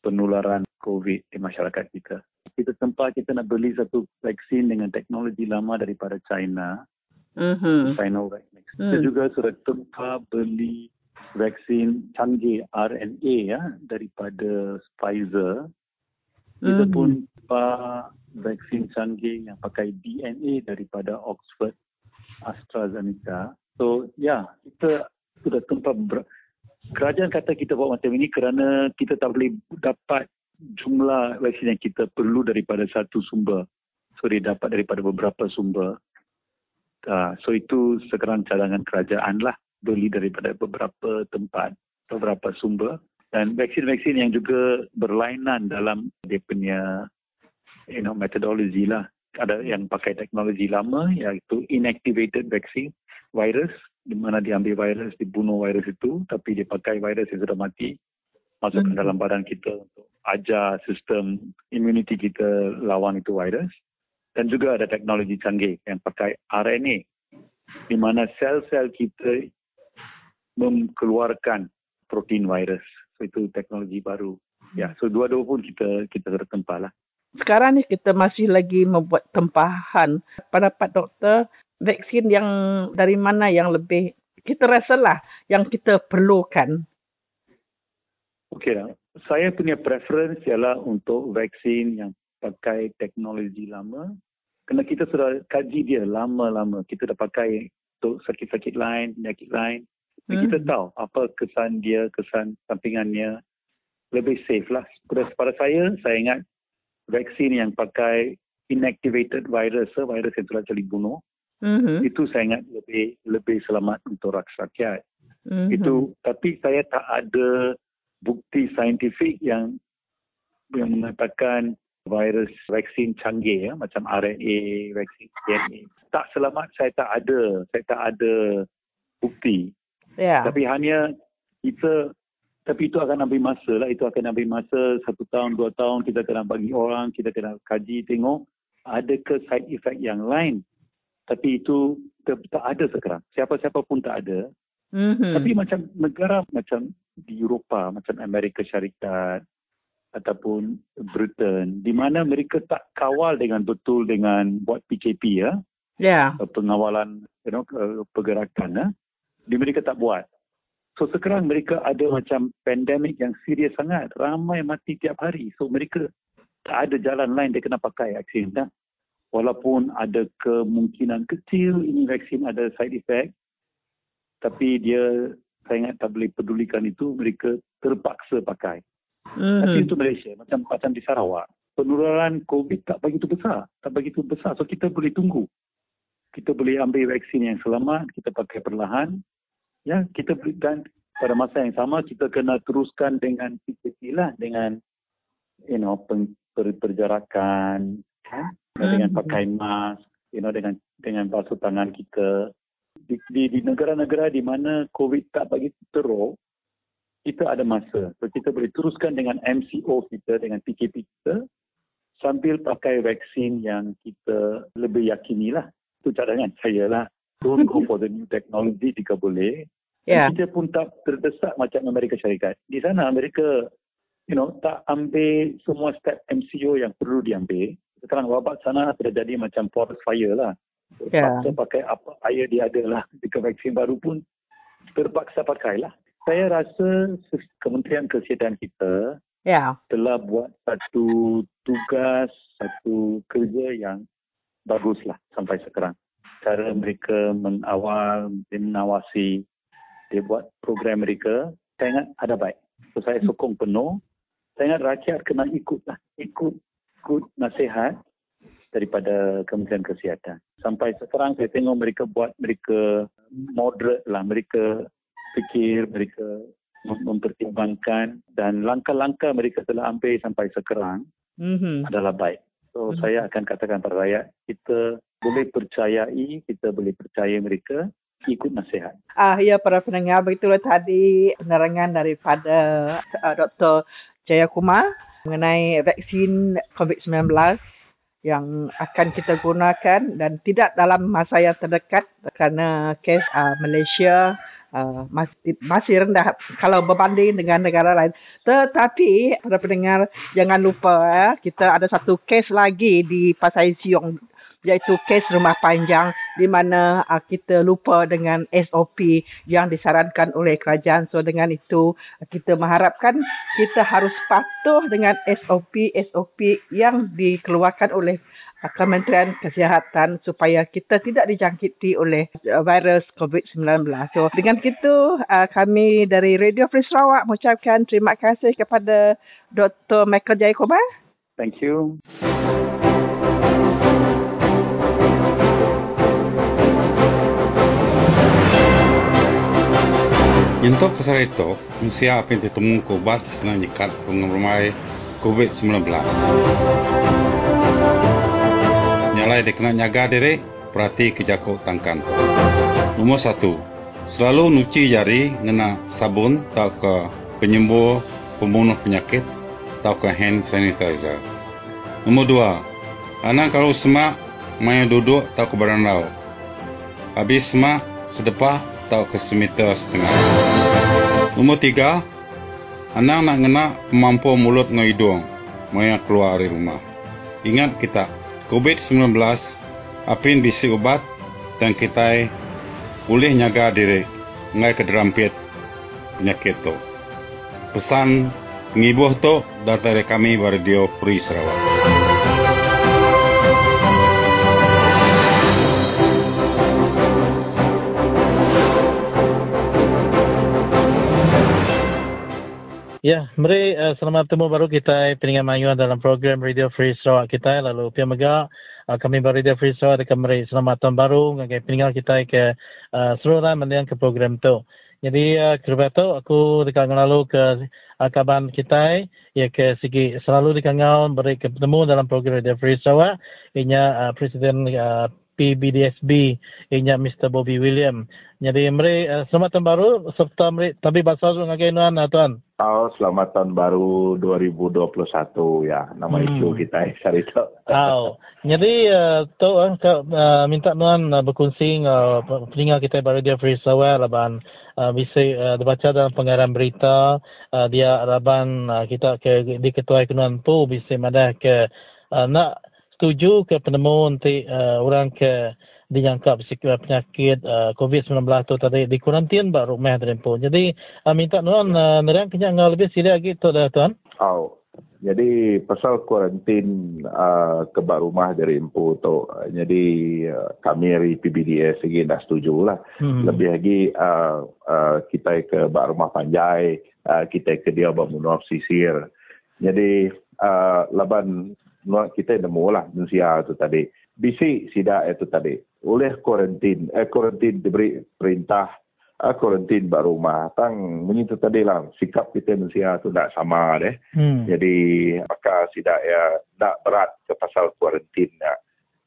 penularan COVID di masyarakat kita. Kita sempat kita nak beli satu vaksin dengan teknologi lama daripada China. Mm-hmm. Sinovac. Mm. Kita juga sudah tempat beli vaksin canggih RNA ya daripada Pfizer. Kita mm. pun tempat vaksin canggih yang pakai DNA daripada Oxford AstraZeneca. So ya, kita sudah tempat ber- kerajaan kata kita buat macam ini kerana kita tak boleh dapat jumlah vaksin yang kita perlu daripada satu sumber. So dia dapat daripada beberapa sumber. Uh, so itu sekarang cadangan kerajaan lah beli daripada beberapa tempat, beberapa sumber dan vaksin-vaksin yang juga berlainan dalam dia punya you know metodologi lah. Ada yang pakai teknologi lama iaitu inactivated vaccine virus di mana diambil virus, dibunuh virus itu tapi dia pakai virus yang sudah mati masuk ke hmm. dalam badan kita untuk ajar sistem immunity kita lawan itu virus dan juga ada teknologi canggih yang pakai RNA di mana sel-sel kita mengeluarkan protein virus. So, itu teknologi baru. Ya, so dua-dua pun kita kita tertempah lah. Sekarang ni kita masih lagi membuat tempahan. Pada Pak Doktor, vaksin yang dari mana yang lebih kita rasalah yang kita perlukan Okey. Saya punya preference ialah untuk vaksin yang pakai teknologi lama. Kerana kita sudah kaji dia lama-lama. Kita dah pakai untuk sakit-sakit lain, penyakit lain. Dan hmm. kita tahu apa kesan dia, kesan sampingannya. Lebih safe lah. Pada, pada saya, saya ingat vaksin yang pakai inactivated virus, virus yang telah jadi bunuh. Mm-hmm. Itu saya ingat lebih lebih selamat untuk rakyat. Mm-hmm. Itu tapi saya tak ada bukti saintifik yang yang mengatakan virus vaksin canggih ya macam RNA vaksin DNA tak selamat saya tak ada saya tak ada bukti yeah. tapi hanya kita tapi itu akan ambil masa lah. Itu akan ambil masa. Satu tahun dua tahun kita kena bagi orang kita kena kaji tengok ada ke side effect yang lain. Tapi itu tak, tak ada sekarang. Siapa-siapa pun tak ada. Mm-hmm. Tapi macam negara macam di Eropah, macam Amerika Syarikat ataupun Britain, di mana mereka tak kawal dengan betul dengan buat PKP ya, yeah. pengawalan you know, pergerakan ya, di mereka tak buat. So sekarang mereka ada macam pandemik yang serius sangat, ramai mati tiap hari. So mereka tak ada jalan lain dia kena pakai vaksin. Ya. Walaupun ada kemungkinan kecil ini vaksin ada side effect, tapi dia saya ingat tak boleh pedulikan itu mereka terpaksa pakai. Mm-hmm. Tapi itu Malaysia macam macam di Sarawak penularan COVID tak begitu besar, tak begitu besar. So kita boleh tunggu. Kita boleh ambil vaksin yang selamat, kita pakai perlahan. Ya, kita dan pada masa yang sama kita kena teruskan dengan PKP lah dengan you know pen, per, perjarakan ya, dengan pakai mask, you know dengan dengan basuh tangan kita di, di, di negara-negara di mana COVID tak bagi teruk, kita ada masa. So, kita boleh teruskan dengan MCO kita, dengan PKP kita, sambil pakai vaksin yang kita lebih yakini lah. Itu cadangan saya lah. Don't go for the new technology jika boleh. Yeah. Kita pun tak terdesak macam Amerika Syarikat. Di sana Amerika, you know, tak ambil semua step MCO yang perlu diambil. Sekarang wabak sana terjadi macam forest fire lah. Terpaksa yeah. pakai apa air dia ada lah. Jika vaksin baru pun terpaksa pakai lah. Saya rasa Kementerian Kesihatan kita yeah. telah buat satu tugas, satu kerja yang bagus lah sampai sekarang. Cara mereka mengawal, mengawasi, dia buat program mereka, saya ingat ada baik. So, saya sokong penuh saya ingat rakyat kena ikut lah. Ikut, ikut nasihat daripada Kementerian Kesihatan. Sampai sekarang saya tengok mereka buat mereka moderate lah. Mereka fikir, mereka mempertimbangkan dan langkah-langkah mereka telah ambil sampai sekarang mm-hmm. adalah baik. So mm-hmm. saya akan katakan kepada rakyat, kita boleh percayai, kita boleh percaya mereka ikut nasihat. Ah ya para pendengar begitulah tadi penerangan daripada uh, Dr. Jayakumar mengenai vaksin COVID-19 yang akan kita gunakan dan tidak dalam masa yang terdekat kerana kes uh, Malaysia uh, masih, masih rendah kalau berbanding dengan negara lain. Tetapi para pendengar jangan lupa ya, kita ada satu kes lagi di Pasai Siong iaitu kes rumah panjang di mana uh, kita lupa dengan SOP yang disarankan oleh kerajaan. So dengan itu kita mengharapkan kita harus patuh dengan SOP SOP yang dikeluarkan oleh Kementerian Kesihatan supaya kita tidak dijangkiti oleh virus COVID-19. So dengan itu kami dari Radio Free Sarawak mengucapkan terima kasih kepada Dr. Michael Jayakoba. Thank you. Untuk kesal itu, apa yang ditemu kubat kena nyikat pengemai COVID-19. Nyalai dia kena nyaga diri, perhati kejakuk tangkan. Nomor satu, selalu nuci jari ngena sabun atau ke penyembuh pembunuh penyakit atau ke hand sanitizer. Nomor dua, anak kalau semak, main duduk atau ke berandau. Habis semak, sedepah atau ke semeter setengah. Nombor tiga, anak nak kena mampu mulut dengan hidung maya keluar dari rumah. Ingat kita, COVID-19 apin bisi ubat dan kita boleh nyaga diri ngai kederampit penyakit tu. Pesan ngibuh tu dari kami Radio Free Sarawak. Ya, mari uh, selamat bertemu baru kita peningan mayuan dalam program Radio Free Sarawak kita. Lalu pihak mega uh, kami Radio Free Sarawak dekat mari selamat tahun baru ngagai peningan kita ke uh, seluruh mendiang ke program tu. Jadi uh, kerana tu aku dekat lalu ke uh, kaban kita ya ke segi selalu dekat ngau beri ketemu dalam program Radio Free Sarawak. Inya uh, Presiden uh, PBDSB inya Mr. Bobby William. Jadi mari uh, selamat tahun baru serta mari tapi bahasa Zul ngagai nuan uh, tuan. Oh, selamat tahun baru 2021 ya. Nama hmm. isu kita hari itu. Oh. Jadi uh, tu uh, uh, minta nuan uh, berkongsi uh, kita baru dia free sawah laban uh, bisa uh, dibaca dalam pengarang berita uh, dia laban uh, kita ke di ketua ekonomi pu bisa madah ke uh, nak setuju ke penemu nanti uh, orang ke dijangka penyakit uh, COVID-19 tu tadi di kuarantin baru rumah dari pun. Jadi uh, minta nuan uh, nerang kena ngah lebih sila lagi tu dah tuan. Oh. Jadi pasal kuarantin uh, ke baru rumah dari Empu tu. Jadi uh, kami dari PBDS lagi dah setuju lah. Hmm. Lebih lagi uh, uh, kita ke baru rumah panjai, uh, kita ke dia bermunuh sisir. Jadi uh, laban kita nemu lah manusia tu tadi. Bisi sida itu tadi. Oleh kuarantin, eh kuarantin diberi perintah uh, kuarantin baru rumah. Tang menyentuh tadi lah sikap kita manusia tu tak sama deh. Hmm. Jadi maka sida ya tak berat ke pasal kuarantin ya.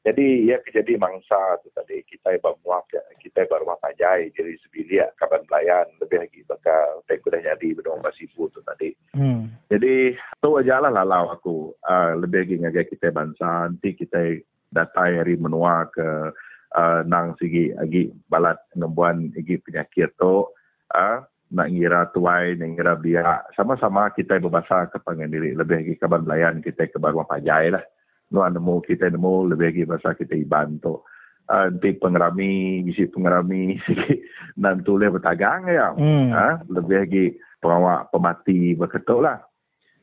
Jadi ya jadi mangsa tu tadi. Kita bermuak ya kita berumah pajai jadi sebilia kapan pelayan. Lebih lagi bakal tak dah jadi berdua masih tu tadi. Hmm. Jadi tu aja lah lalau aku. Uh, lebih lagi ngagai kita bangsa. Nanti kita datai hari menua ke uh, nang segi agi balat ngembuan agi penyakit tu. Uh, nak ngira tuai nak ngira biak. Sama-sama kita berbahasa kepangan diri. Lebih lagi kapan pelayan kita ke baru pajai lah nuan nemu kita nemu lebih lagi bahasa kita iban tu uh, nanti pengerami isi pengerami dan tulis bertagang ya. Hmm. uh, lebih lagi pengawak pemati berketuk lah.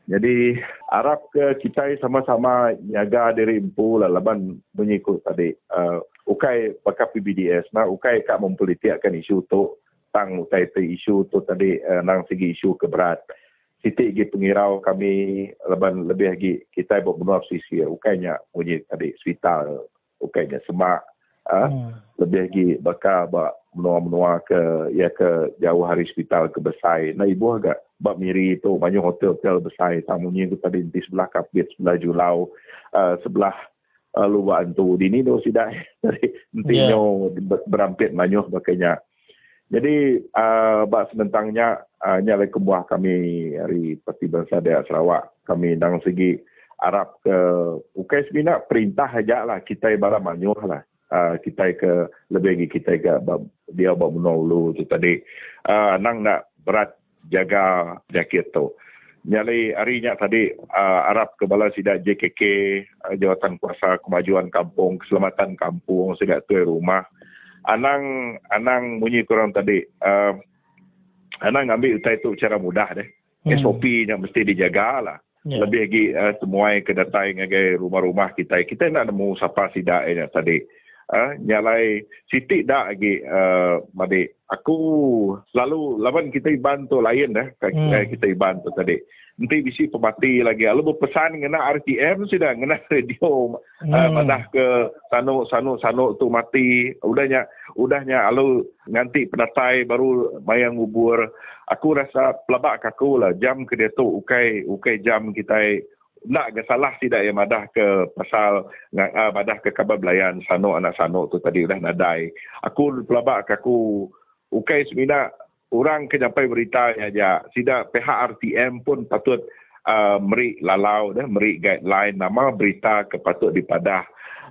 Jadi harap ke kita sama-sama jaga diri empu lah. Laban mengikut tadi uh, ukai bakal PBDS nah ukai kak mempolitikkan isu tu tang utai tu isu tu tadi uh, nang segi isu keberat Siti lagi pengirau kami leban lebih lagi kita buat benua sisi ukainya bunyi tadi hospital ukainya semak ah hmm. lebih lagi bakal buat menua-menua ke ya ke jauh hari hospital ke Besai. Nah ibu agak bab miri itu banyak hotel-hotel Besai. Tamunya itu tadi di sebelah Kapit, sebelah Julau, uh, sebelah uh, luar tu. Di ni tu sudah dari yeah. berampit banyak makanya. Jadi uh, bab sementangnya uh, nyalai kebuah kami hari Parti Bangsa Daerah Sarawak. Kami dalam segi Arab ke Ukai sebenarnya perintah aja lah kita ibarat manyuh lah. Uh, kita ke lebih lagi kita ke dia buat menolong tu tadi. Uh, nang nak berat jaga jakit tu. Nyali harinya tadi uh, Arab Kebala Sidak JKK, uh, Jawatan Kuasa Kemajuan Kampung, Keselamatan Kampung, Sidak tu rumah. Anang anang bunyi kurang tadi. Uh, anang ambil utai tu cara mudah deh. Hmm. SOP-nya mesti dijaga lah. Yeah. Lebih lagi uh, semua yang kedatai ngagai rumah-rumah kita. Kita nak nemu siapa sidak tadi uh, nyalai sitik dah lagi uh, Madi. Aku selalu lawan kita iban tu lain dah eh, hmm. kita iban tu tadi. Nanti bisi pemati lagi. Lalu berpesan kena RTM sudah kena radio hmm. uh, madah ke sanu sanu sanu tu mati. Udahnya udahnya lalu nanti penatai baru mayang ubur. Aku rasa pelabak aku lah jam ke dia tu ukai ukai jam kita nak ke salah tidak ya? Madah ke pasal uh, madah ke kabar belayan sanok anak sanok tu tadi dah nadai. Aku pelabak aku ukai semina orang ke sampai berita aja. Sida pihak RTM pun patut uh, meri lalau dah meri guideline nama berita ke patut dipadah.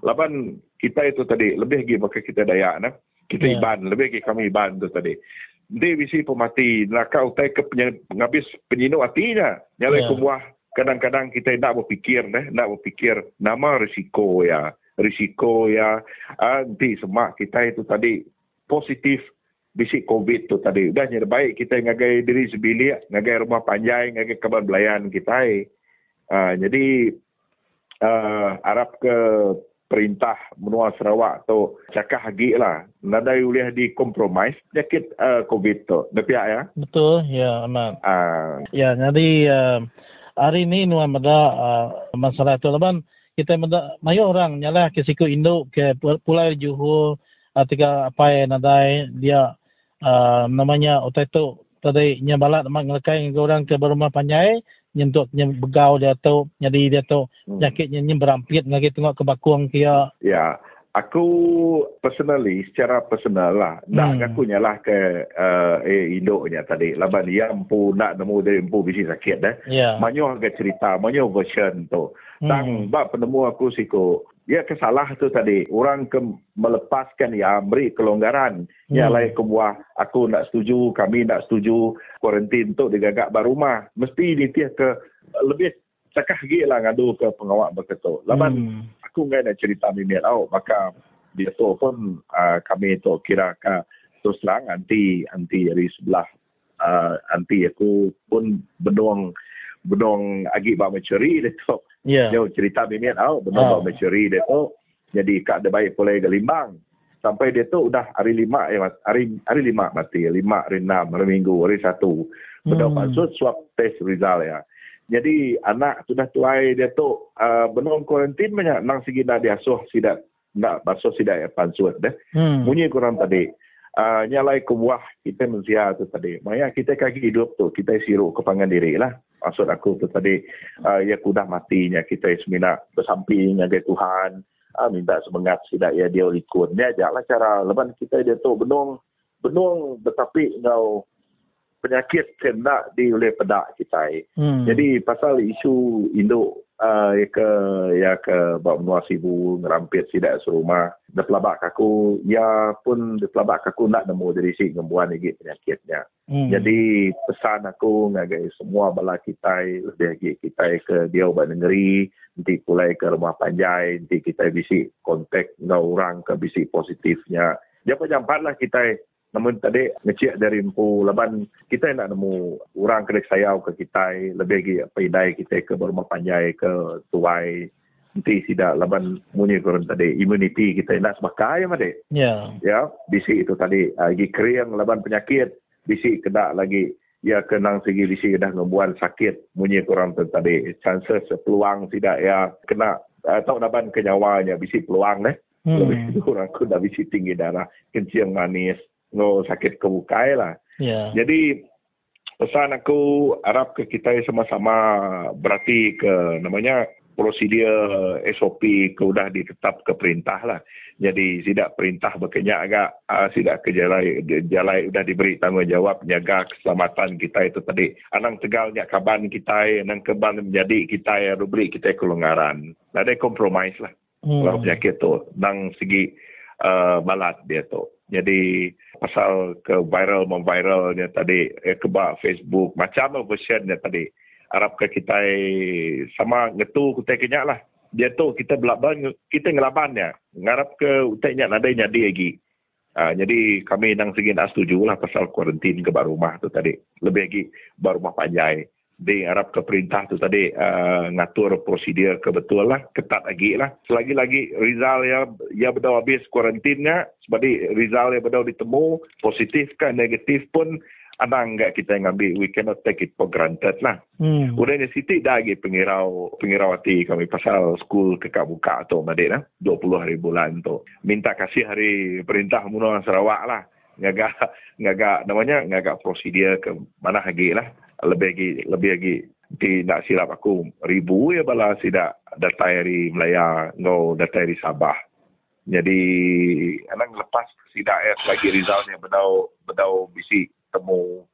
Laban kita itu tadi lebih lagi maka kita dayak nah. Kita yeah. iban lebih lagi kami iban tu tadi. Dia bisi pemati nak kau tai ke penghabis penyinuk hatinya. Nyalai yeah. kemuah kadang-kadang kita nak berfikir eh, nak berfikir nama risiko ya. Risiko ya. Nanti semak kita itu tadi positif bisik covid tu tadi. Dah jadi baik kita ngagai diri sebilik ngagai rumah panjang ngagai kabar belayan kita uh, jadi uh, harap ke perintah menua Sarawak tu cakap lagi lah. Nadai boleh di compromise penyakit uh, covid tu. Depiak ya? Betul ya amat uh, ya jadi uh, hari ni nu ada uh, masalah tu. Laban kita meda mayo orang nyala ke siku induk ke pulau Johor ketika apa yang nadai. Dia uh, namanya otai tu tadi nya balat mak ngelekai orang ke rumah panjai nyentuk nya begau dia tu jadi dia tu hmm. sakitnya nya berampit ngagi tengok ke bakung kia ya aku personally secara personal lah hmm. nak aku nyalah ke uh, eh induknya tadi laban dia empu nak nemu dari empu bisi sakit dah yeah. banyak ke cerita banyak version tu hmm. tang bab penemu aku siko ya kesalah tu tadi orang ke melepaskan ya beri kelonggaran hmm. ya lain ke buah aku nak setuju kami nak setuju kuarantin tu digagak barumah mesti dia ke lebih cakap lagi lah ngadu ke pengawal berketuk. Laban hmm. Aku ngai nak cerita mimit tau, maka dia tu pun uh, kami tu kira ke terus terang anti anti dari sebelah uh, anti aku pun benung benung agi bak mencuri dia tu. Yeah. Yo cerita mimit tau, benung oh. bak mencuri dia tu. Jadi kak ada baik boleh gelimbang. Sampai dia tu udah hari lima ya mas, hari hari lima mati, lima hari enam hari minggu hari satu. Benar hmm. maksud swab test result ya. Jadi anak sudah tuai dia tu uh, benung kuarantin banyak nang segi nak diasuh sidak nak basuh sidak ya pansut deh. Hmm. Bunyi kurang tadi. Uh, nyalai ke buah kita mensia tu tadi. Maya kita kaki hidup tu kita siru kepangan diri lah. Maksud aku tu tadi uh, ya kudah matinya kita semina bersamping dengan Tuhan. Uh, minta semangat sidak ya dia ikut. Dia ajaklah cara leban kita dia tu benung benung tetapi ngau penyakit kena di oleh pedak kita. Hmm. Jadi pasal isu induk uh, ya ke ya ke bawa menua sibu ngerampit sidak serumah de pelabak kaku ya pun de pelabak kaku nak nemu dari si ngembuan lagi penyakitnya. Hmm. Jadi pesan aku ngagai semua bala kita lebih lagi kita ke dia ubah negeri nanti pulai ke rumah panjai nanti kita bisi kontak dengan orang ke bisi positifnya. Jangan jampat lah kita Namun tadi ngecek dari empu laban. Kita nak nemu orang kena sayau ke kita lebih lagi pedai kita ke berumah panjai ke tuai. Nanti tidak laban munyi kurang tadi. Immunity kita nak sebakai mah Ya. Ya, bisi itu tadi. Lagi kering laban penyakit. Bisi kena lagi. Ya kenang segi bisi dah ngebuan sakit. Munyi kurang tadi. Chances peluang tidak ya. Kena atau naban kenyawanya bisi peluang deh hmm. lebih kurang aku dah bisi tinggi darah. Kencing manis no sakit kebukai lah yeah. jadi pesan aku harap ke kita sama-sama berarti ke namanya prosedur SOP ke sudah ditetap ke perintah lah. Jadi tidak perintah berkenyak agak uh, tidak ke jalan jalan sudah diberi tanggungjawab jaga keselamatan kita itu tadi. Anang tegal nyak kaban kita, anang keban menjadi kita beri kita kelonggaran. Ada kompromis lah. Hmm. Kalau penyakit tu nang segi uh, balat dia tu. Jadi pasal ke viral memviralnya tadi eh, kebak Facebook macam versionnya tadi harap ke kita sama ngetu kita kenyak lah. Dia tu kita belaban kita ngelaban ya. Ngarap ke uteknya nada jadi lagi. Uh, jadi kami nang segi nak setuju lah pasal kuarantin ke rumah tu tadi. Lebih lagi baru rumah panjai. Di Arab ke perintah tu tadi uh, ngatur prosedur ke betul lah. Ketat lagi lah. Selagi lagi Rizal ya ya betul habis kuarantinnya. Sebab Rizal ya betul ditemu. Positif kan negatif pun ada enggak kita yang ambil we cannot take it for granted lah hmm. udah ni sitik dah lagi pengirau pengirawati kami pasal school kekak buka tu madik lah 20 hari bulan tu minta kasih hari perintah munah Sarawak lah ngagak ngagak namanya ngagak prosedur ke mana lagi lah lebih lagi lebih lagi nanti nak silap aku ribu ya bala tidak datai dari Melaya ngau datai dari Sabah jadi anak lepas tidak ya lagi resultnya bedau bedau bisi temu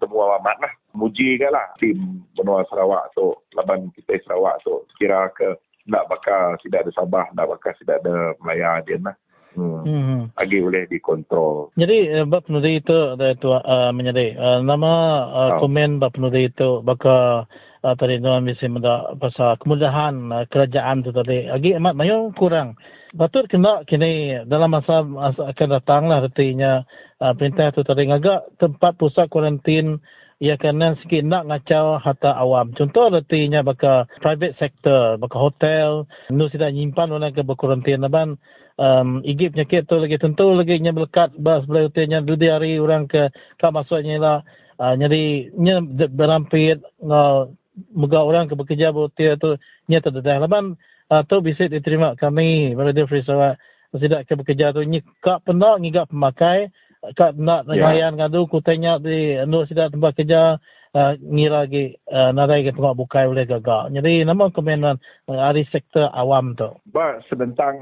temu alamat lah. Muji ke lah tim benua Sarawak tu, laban kita Sarawak tu. Kira ke nak bakal tidak ada Sabah, nak bakal tidak ada Melaya dia lah. Hmm. hmm. Lagi boleh dikontrol. Jadi uh, bab penudi itu ada itu uh, menjadi uh, nama uh, oh. komen bab penudi itu bakal uh, tadi tuan bisa mendak pasal kemudahan uh, kerajaan tu tadi. Lagi amat mayu kurang. Patut kena kini dalam masa, masa akan datang lah artinya uh, perintah tu tadi agak tempat pusat kuarantin ia kena sikit nak ngacau harta awam. Contoh artinya baka private sector, baka hotel, nu tidak nyimpan orang ke berkuarantin aban um, igi penyakit tu lagi tentu lagi nya melekat bas belah hotelnya. Dua hari orang ke kak masuknya lah. Uh, jadi nya berampit uh, moga orang ke bekerja hotel tu nya terdedah laban uh, tu bisa diterima kami Radio Free Sarawak tidak ke bekerja tu. Ni kak pernah ngigap pemakai kat nak yeah. ngayan ngadu ku tanya di anu sida tempat kerja uh, ngira lagi uh, narai ke tempat bukai boleh gagak. Jadi nama komenan uh, hari sektor awam tu. Ba sebentang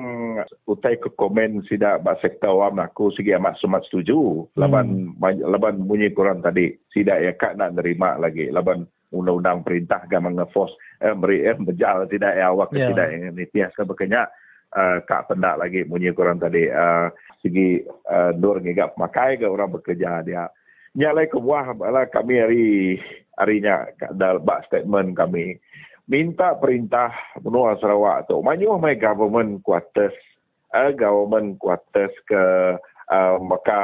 utai ke komen sida ba sektor awam aku segi amat sumat setuju. Laban hmm. laban bunyi kurang tadi sida ya kak nak nerima lagi. Laban undang-undang perintah gamang ngefos eh, beri eh, bejal tidak ya awak yeah. tidak yang nitias ke berkenyak uh, kak pendak lagi bunyi kurang tadi uh, segi uh, nur ngigap makai ke orang bekerja dia nyalai ke buah bala kami hari harinya dalam bak statement kami minta perintah benua Sarawak tu manyuh my government quarters uh, government quarters ke uh, maka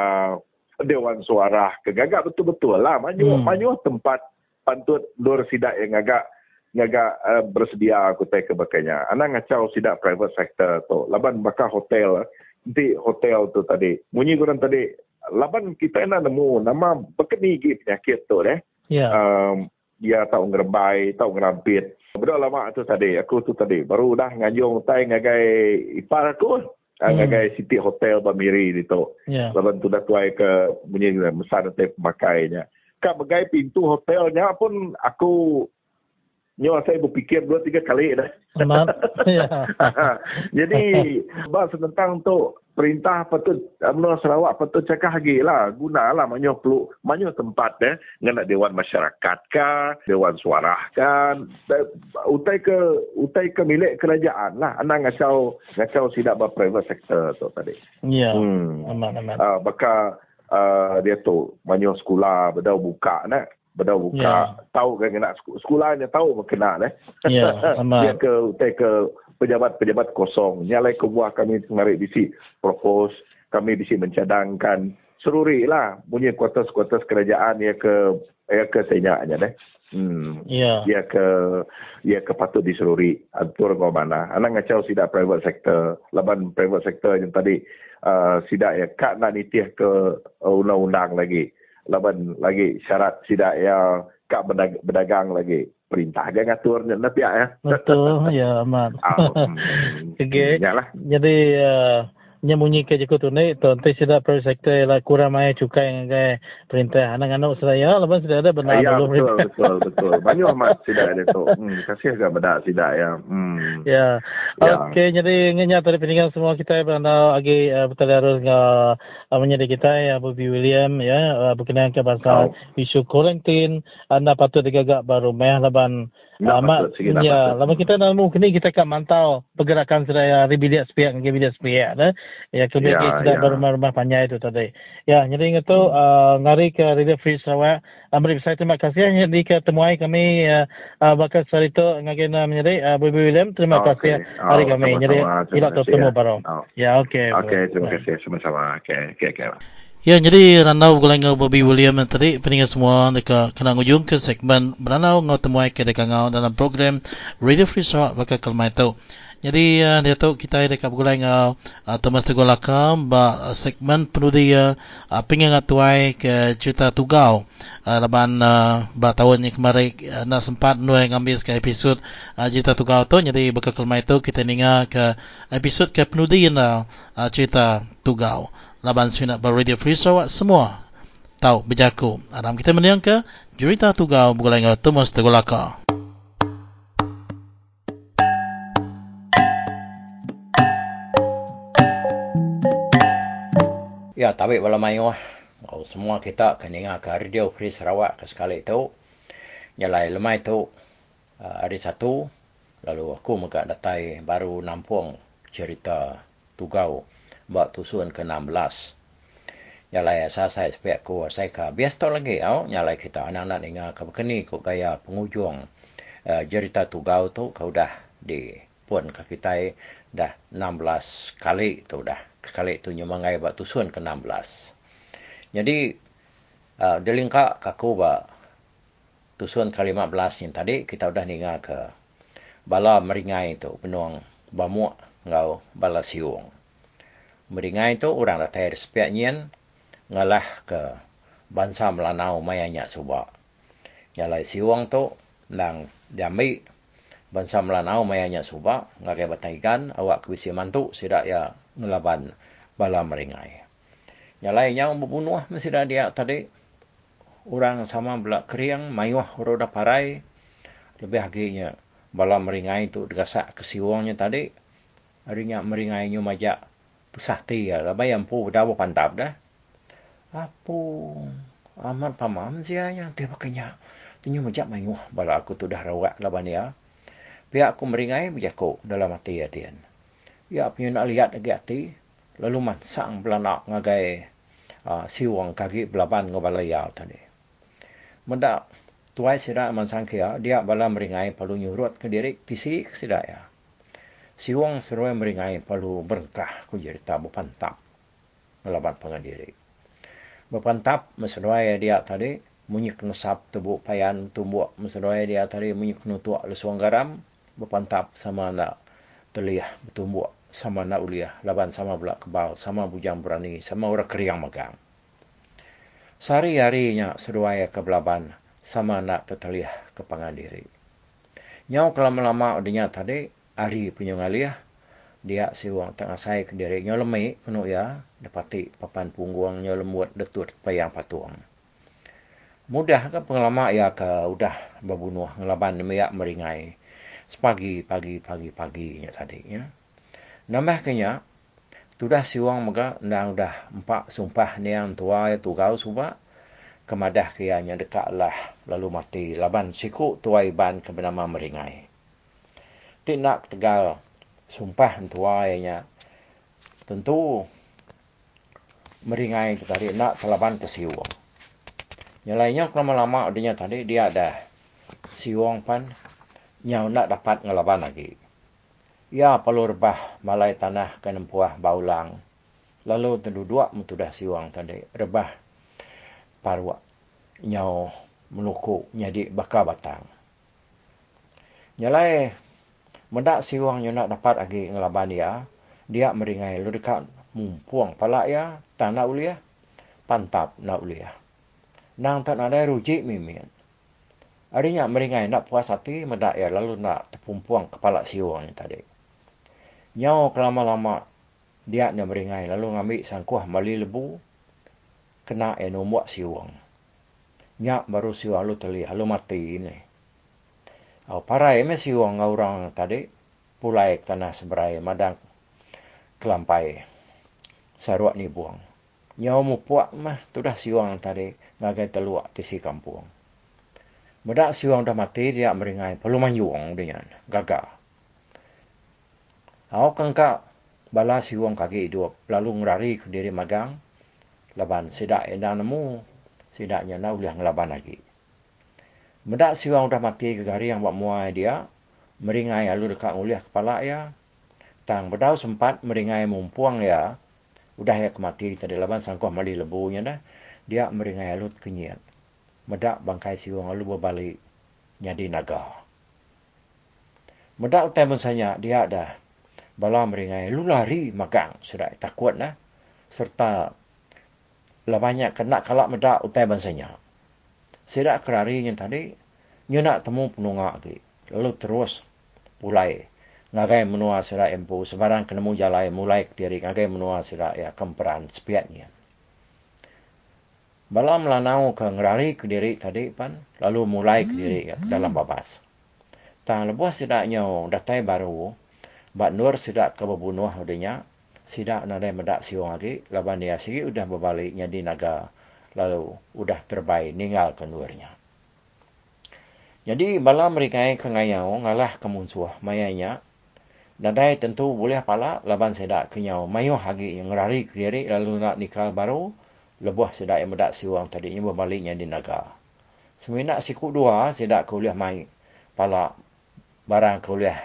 Dewan Suara kegagak betul-betul lah manyuh hmm. manyuh tempat pantut dur sidak yang agak ngaga uh, bersedia aku tak kebakanya. Anak ngacau sidak private sector tu. Laban bakal hotel nanti hotel tu tadi. Munyi kurang tadi, laban kita nak nemu nama bekeni gigi penyakit tu deh. Ya. Yeah. Um, dia tahu ngerebai, tahu ngerampit. Betul lama tu tadi, aku tu tadi. Baru dah ngajung tay ngagai ipar aku. Hmm. Ngagai City Hotel Bamiri itu. Yeah. Laban tu dah tuai ke bunyi besar nanti pemakainya. Kak bagai pintu hotelnya pun aku nyawa saya berfikir dua tiga kali dah. Ya. Jadi bahas tentang tu perintah patut UMNO Sarawak patut cakap lagi lah. Gunalah manyo perlu manyo tempat eh. Dengan dewan masyarakat ka dewan suara kan. Utai ke utai ke milik kerajaan lah. Anak ngacau ngacau tidak ber private sector tu tadi. Ya. Hmm. aman aman uh, baka uh, dia tu manyo sekolah bedau buka nak Bedau buka, yeah. tahu kan nak sekolahnya tahu kena eh. Ya, sama. Dia ke utai ke pejabat-pejabat kosong. Nyalai ke buah kami mengarik bisi propose, kami bisi mencadangkan seruri lah punya kuartus-kuartus kerajaan ya ke ya ke senyaknya deh. Hmm. Yeah. Ya ke ya ke patut diseruri atur ke mana. Anak ngacau sidak private sector, laban private sector yang tadi uh, sidak ya kak nak nitih ke uh, undang-undang lagi laban lagi syarat sidak yang kak berdagang lagi perintah dia ngatur nak pihak ya. Betul, ya aman. Oh, okay. Jadi uh, nyemunyi ke jiko tunai to nanti sudah per sektor la kurang mai cukai ngai perintah anak anak saya lepas sudah ada benar ya, betul, betul betul betul banyak amat sudah ada tu hmm, kasih agak bedak tidak ya hmm. ya, ya. jadi ngenya tadi peninggal semua kita pada lagi uh, betul harus uh, menjadi kita ya Bobby William ya uh, berkenaan ke pasal oh. isu kuarantin anda patut digagak baru meh laban Lama, ya, lama kita nak mungkin kita akan mantau pergerakan sedaya ribidiat sepihak dengan ribidiat sepihak. Eh? Ya, kemudian ya, kita ya. berumah-rumah panjang itu tadi. Ya, jadi ingat tu, hmm. uh, ngari ke Radio Free Sarawak. Amri, saya terima kasih. Jadi ke temuai kami, uh, uh, bakal sekali itu, ngagin uh, menjadi uh, Bibi William. Terima oh, kasih okay. hari oh, kami. Jadi, tidak tertemu ya. baru. Oh. Ya, okey. Okey, terima kasih. Sama-sama. Okey, okey, okey. Ya, jadi ranau gulai ngau Bobby William tadi peningat semua deka kena ujung ke segmen beranau ngau temuai ke deka ngau dalam program Radio Free Sarawak baka kelmai tau. Jadi uh, dia tahu kita deka gulai ngau uh, Thomas Teguh Laka ba uh, segmen penuh dia uh, pengen ngatuai ke cerita tugau uh, laban uh, ba tahun ni kemarin uh, nak sempat nuai ngambil ke episod uh, cerita tugau tu jadi baka kelmai tau kita ninga ke episod ke penuh dia uh, cerita tugau laban sini ber Radio Free Sarawak semua tahu berjaku. Adam kita mendiang ke jurita tugau bergulai dengan Thomas Tegolaka. Ya, tapi wala mayo oh, semua kita kena ke Radio Free Sarawak ke sekali itu. Nyalai lemai itu uh, hari satu lalu aku muka datai baru nampung cerita tugau buat tusun ke-16. Nyalai asal saya sepek ku saya ka bias lagi au. Nyalai kita anak-anak inga ke kini ku gaya pengujung uh, cerita tugau tu. Kau dah di pun ke kita dah 16 kali tu dah sekali tu nyemangai buat tusun ke-16. Jadi uh, delingka kaku ba tusun ke-15 yang tadi kita udah ninga ke bala meringai tu penuang bamuk ngau bala siung meringai tu orang datang respiat nyen ngalah ke bangsa Melanau mayanya suba. Nyalai siwang tu nang diambil bangsa Melanau mayanya suba ngakai bataikan awak kewisi mantu sidak ya ngelaban bala meringai. Nyalai yang membunuh mesti dah dia tadi. Orang sama belak keriang mayuah roda parai. Lebih akhirnya bala meringai tu degasak ke siwangnya tadi. Harinya meringainya majak sakti ya la bayam pu da bo pantap da apu amat pamam sia yang dia pakainya. Tinyu majak mayu bala aku tu dah rawak la bania pihak aku meringai bijako dalam hati ya dia ya punya nak lihat lagi hati. Lalu man sang belanak ngagai uh, siwang kaki belaban ngobala ya tadi. Mendak tuai sira man sang kia dia bala meringai palu nyurut ke diri tisi sida ya. Siwang seruai meringai palu berkah ku jadi tak berpantap melabat pengadiri. Berpantap meseruai dia tadi munyik nesap tebuk payan tumbuk meseruai dia tadi munyik nutuk lesuang garam berpantap sama nak telih bertumbuk sama nak uliah laban sama belak kebal sama bujang berani sama orang keriang megang. Sari-harinya seruai ke belaban sama nak tertelih ke pengadiri. Nyau kelama-lama adanya tadi hari punya ngaliah dia si wang tengah saya ke diri nyo lemai kena ya dapati papan punggung nyo lembut detut payang patuang mudah ke pengalaman ya ke udah berbunuh ngelaban demi ya meringai sepagi pagi pagi pagi nya tadi ya nambah kenya sudah si wang maka dah udah empat sumpah ni yang tua ya tugau sumpah kemadah kianya dekatlah lalu mati laban siku tuai ban ke bernama meringai tindak tegal sumpah tuainya tentu meringai tadi nak telaban ke siwong. Yang lainnya lama-lama adanya tadi dia ada siwong pan yang nak dapat ngelaban lagi. Ya perlu rebah malai tanah ke nempuah baulang. Lalu tentu dua mutudah siwang tadi rebah parwa nyau meluku nyadi bakal batang. Nyalai Mendak siwang nak dapat lagi ngelaban dia, dia meringai lu dekat mumpuang pala ya, tak nak uliah, pantap nak uliah. Nang tak ada ruji mimin. Arinya meringai nak puas hati medak ya lalu nak terpumpuang kepala siwang tadi. Nyau kelama-lama dia nak meringai lalu ngambil sangkuah mali lebu kena eno muak siwang. Nyak baru siwang lu teli lalu mati ini. Au parai me siwang orang tadi pulai tanah seberai madang kelampai saruak ni buang. Nyau mu puak mah tu dah siwang tadi ngagai teluak di si kampung. Medak siwang dah mati dia meringai perlu manyuang dengan gagal. Au kangka bala siwang kaki hidup. Lalu ngerari ke diri magang. Laban sidak endang nemu. Sidaknya nak uliah ngelaban lagi. Medak siwang dah mati ke gari yang buat muai dia meringai lalu dekat uliah kepala ya. Tang bedau sempat meringai mumpuang ya. Udah ya kemati tadi laban sangkuh mali lebunya dah. Dia meringai alut kenyat medak bangkai siwang lalu berbalik jadi naga. Medak utai bensanya dia dah bala meringai lu lari magang. Sudah takut lah. Serta lebihnya kena kalak medak utai bensanya sedak kerari yang tadi nyenak temu penungak lagi. Lalu terus pulai ngagai menua sira empu sebarang kena mu jalai mulai diri. Ngagai menua sira ya kemperan sepiatnya bala melanau ke ngerari ke diri tadi pan. Lalu mulai ke diri ya, dalam babas. Tang lebuah sidaknya datai baru bat nur sidak ke bebunuh adanya sidak nade medak siung lagi laban dia sigi udah berbalik di naga lalu udah terbaik ninggal ke nurnya jadi bala mereka yang kengayau ngalah kemunsuh mayanya Dadai tentu boleh pala laban sedak kenyau mayu hagi yang rari kiri lalu nak nikah baru lebuh sedak yang medak tadi ini berbaliknya di naga. Semina siku dua sedak kuliah mai pala barang kuliah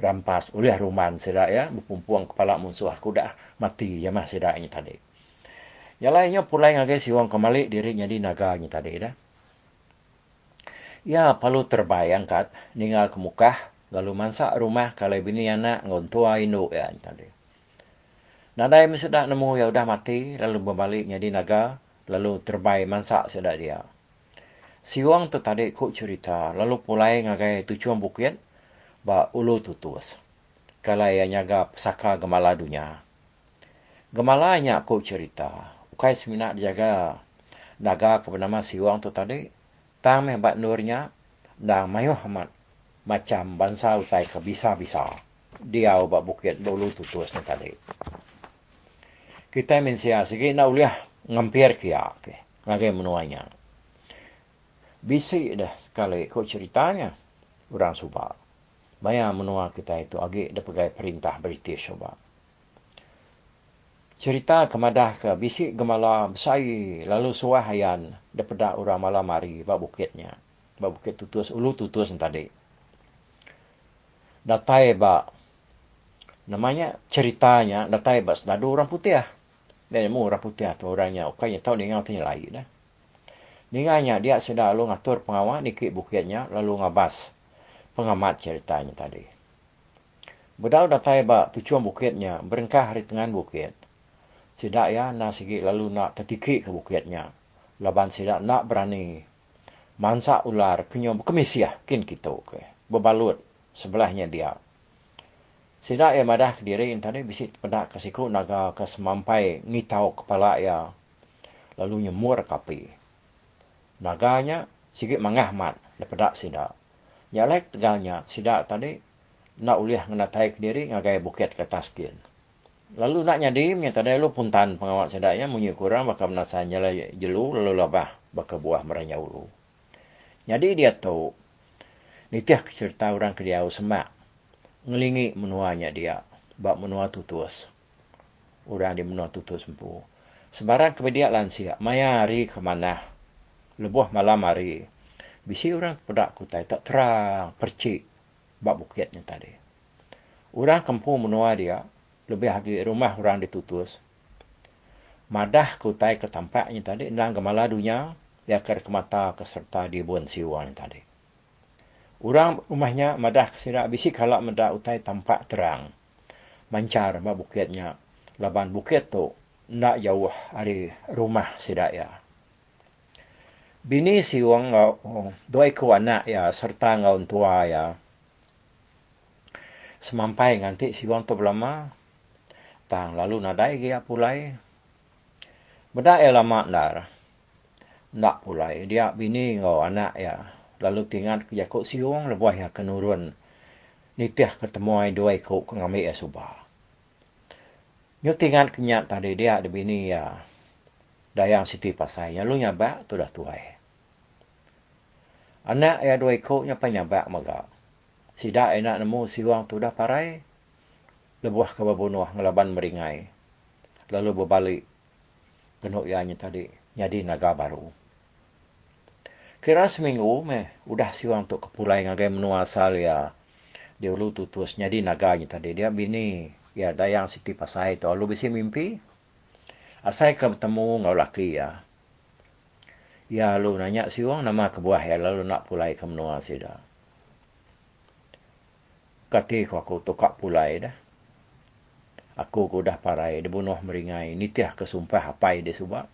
rampas uliah ruman sedak ya berpumpuang kepala musuh aku dah mati ya mah sedak ini tadi. Yang lainnya pulai ngage siwang kembali dirinya di naga ini tadi dah. Ya, perlu terbayang kat, ninggal ke muka, lalu masak rumah kalau bini anak ngontua induk ya tadi. Nadai mesti dah nemu ya udah mati lalu berbalik jadi naga lalu terbaik masak sudah dia. Siwang tu tadi kok cerita lalu pulai ngagai tujuan bukit ba ulu tutus. Yang nyaga pesaka gemala dunia. Gemala nya kok cerita. Ukai semina jaga naga kebenama siwang tu tadi. Tang bat nurnya dan mayuh amat macam bangsa utai ke bisa-bisa. Dia ubah bukit dulu tutus ni tadi. Kita mensia segi nak uliah ngampir kia ke. Ngagai menuanya. Bisi dah sekali kau ceritanya. Orang subak. Banyak menua kita itu. Agi dia pegai perintah British subak. Cerita kemadah ke bisi gemala besai lalu suahayan daripada orang malam hari bak bukitnya. Bak bukit tutus, ulu tutus tadi datai ba namanya ceritanya datai ba senadu orang putih ah. Dan mu orang putih tu orangnya. Okanya tahu dengan tanya lain dah. Dengannya dia sedang lalu ngatur pengawal nikik bukitnya lalu ngabas pengamat ceritanya tadi. Bedau datai ba tujuan bukitnya berengkah hari tengah bukit. Sidak ya nak sigi lalu nak tertiki ke bukitnya. Laban sidak nak berani mansa ular kenyom kemisiah kin kita ke. Berbalut sebelahnya dia. Sida ia madah ke diri tadi bisit pada kesiku naga ke semampai ngitau kepala ia. Lalu nyemur kapi. Naganya sikit mangahmat daripada sida. Nyalek tegalnya sida tadi nak uliah ngenatai ke diri ngagai bukit ke taskin. Lalu nak nyadim yang tadi lu puntan pengawal sedaknya munyi kurang bakal menasanya jelu lalu labah bakal buah meranya ulu. Jadi dia tahu Nitiah cerita orang ke dia semak. Ngelingi menuanya dia. Bak menua tutus. Orang di menua tutus empu. Sebarang kebedia lansia. Maya hari ke mana. Lebuh malam hari. Bisi orang pedak kutai tak terang. Percik. Bak bukitnya tadi. Orang kampung menua dia. Lebih lagi rumah orang ditutus. Madah kutai ke tampaknya tadi. Dalam gemala dunia. Dia ke mata keserta di buan siwang tadi. Orang rumahnya madah kesirak bisik halak madah utai tampak terang. Mancar ma bukitnya. Laban bukit tu nak jauh dari rumah sidaya. Bini si wang oh, dua ekor anak ya serta ngau tua ya. Semampai nganti si wang tu berlama tang lalu nadai dia pulai. Benda ya lama dar nak pulai. Dia bini ngau anak ya. Lalu tinggal ke jakut si wang lebuah ya kenurun. Nitiah ketemu ai dua ekor ngambil ya subah Nyo tinggal kenyak tadi dia ada bini ya dayang siti pasai. Yang lu nyabak tu dah tuai. Anak ya dua ikutnya apa nyabak maga. Sidak enak nemu siwang tu dah parai. Lebuah ke babunuh ngelaban meringai. Lalu berbalik. Genuk ianya tadi. Jadi naga baru. Kira seminggu meh. Udah siwang tu kepulai ngagai menua asal ya. Dia ulu tutus. Jadi naganya tadi. Dia bini ya dayang siti pasai tu lu bisi mimpi asai ke bertemu ngau laki ya. Ya lu nanya si wong nama kebuah ya. Lalu nak pulai ke menua sida kati ko aku tukak pulai dah. Aku ku dah parai dibunuh meringai. Nitiah kesumpah apai dia subak.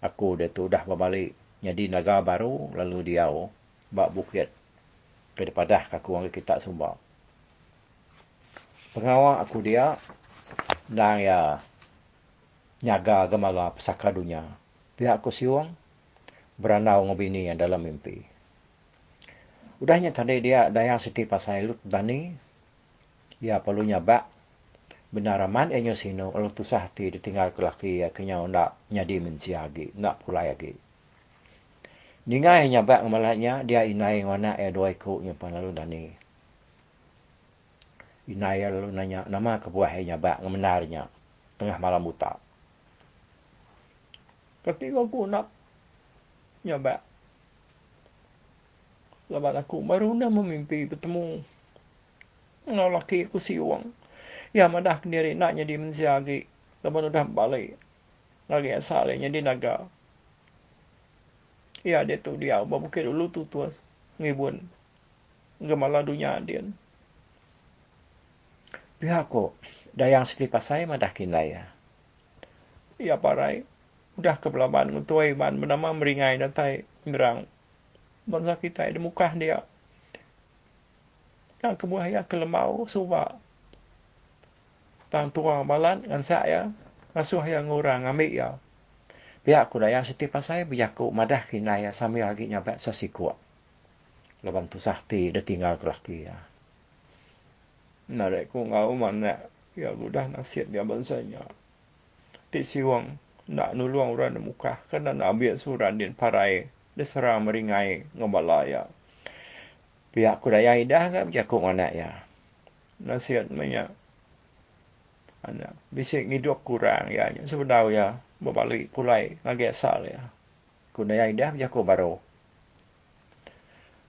Aku dia tu dah berbalik jadi naga baru lalu dia bak bukit ke depadah kaku orang kita sumbak pengawal aku dia dan ya nyaga gemala pesaka dunia. Pihak aku siwang beranau ngobini yang dalam mimpi. Udahnya tadi dia daya siti pasai lut dani. Ya perlu nyabak benar aman enyo sino kalau tu sahti ditinggal ke laki ya kenya nak nyadi menciagi nak pulai lagi. Ningai nyabak ngamalanya dia inai wana e dua ikutnya lalu dani. Inaya lalu nanya, nama kebuahnya bak menarnya tengah malam buta. Ketika aku nak nyabak, lepas aku baru nak memimpi bertemu dengan laki aku si wang. Ya madah sendiri nak jadi mensiagi. Lepas dah balik. Lagi asalnya di naga. Ya dia tu dia. Bapak bukit dulu tu tuas. Ngibun. Gemala dunia dia pihak ko dayang selipas saya madah kinai ya. Ya parai. Udah kebelaban ngutuai ban bernama meringai dan tai ngerang. Bangsa kita di muka dia. Yang kebuah ya kelemau suba. Tang tua malan dengan saya. Ngasuh yang ngurang ambil ya. Pihak ko dayang selipas saya biar ko madah kinai ya sambil lagi nyabak sasikuat. Lepas tu sahti dia tinggal ke laki ya narek ku ngau mana ya mudah nasihat dia bansanya ti siwang nak nulung orang di muka kena nak ambil suran din parai. Desera meringai ngobalaya pihak ku daya idah kan jaku mana ya. Nasihat banyak anak bisik hidup kurang ya. Sebenarnya ya berbalik pulai ngagak sal ya. Ku daya idah jaku baru.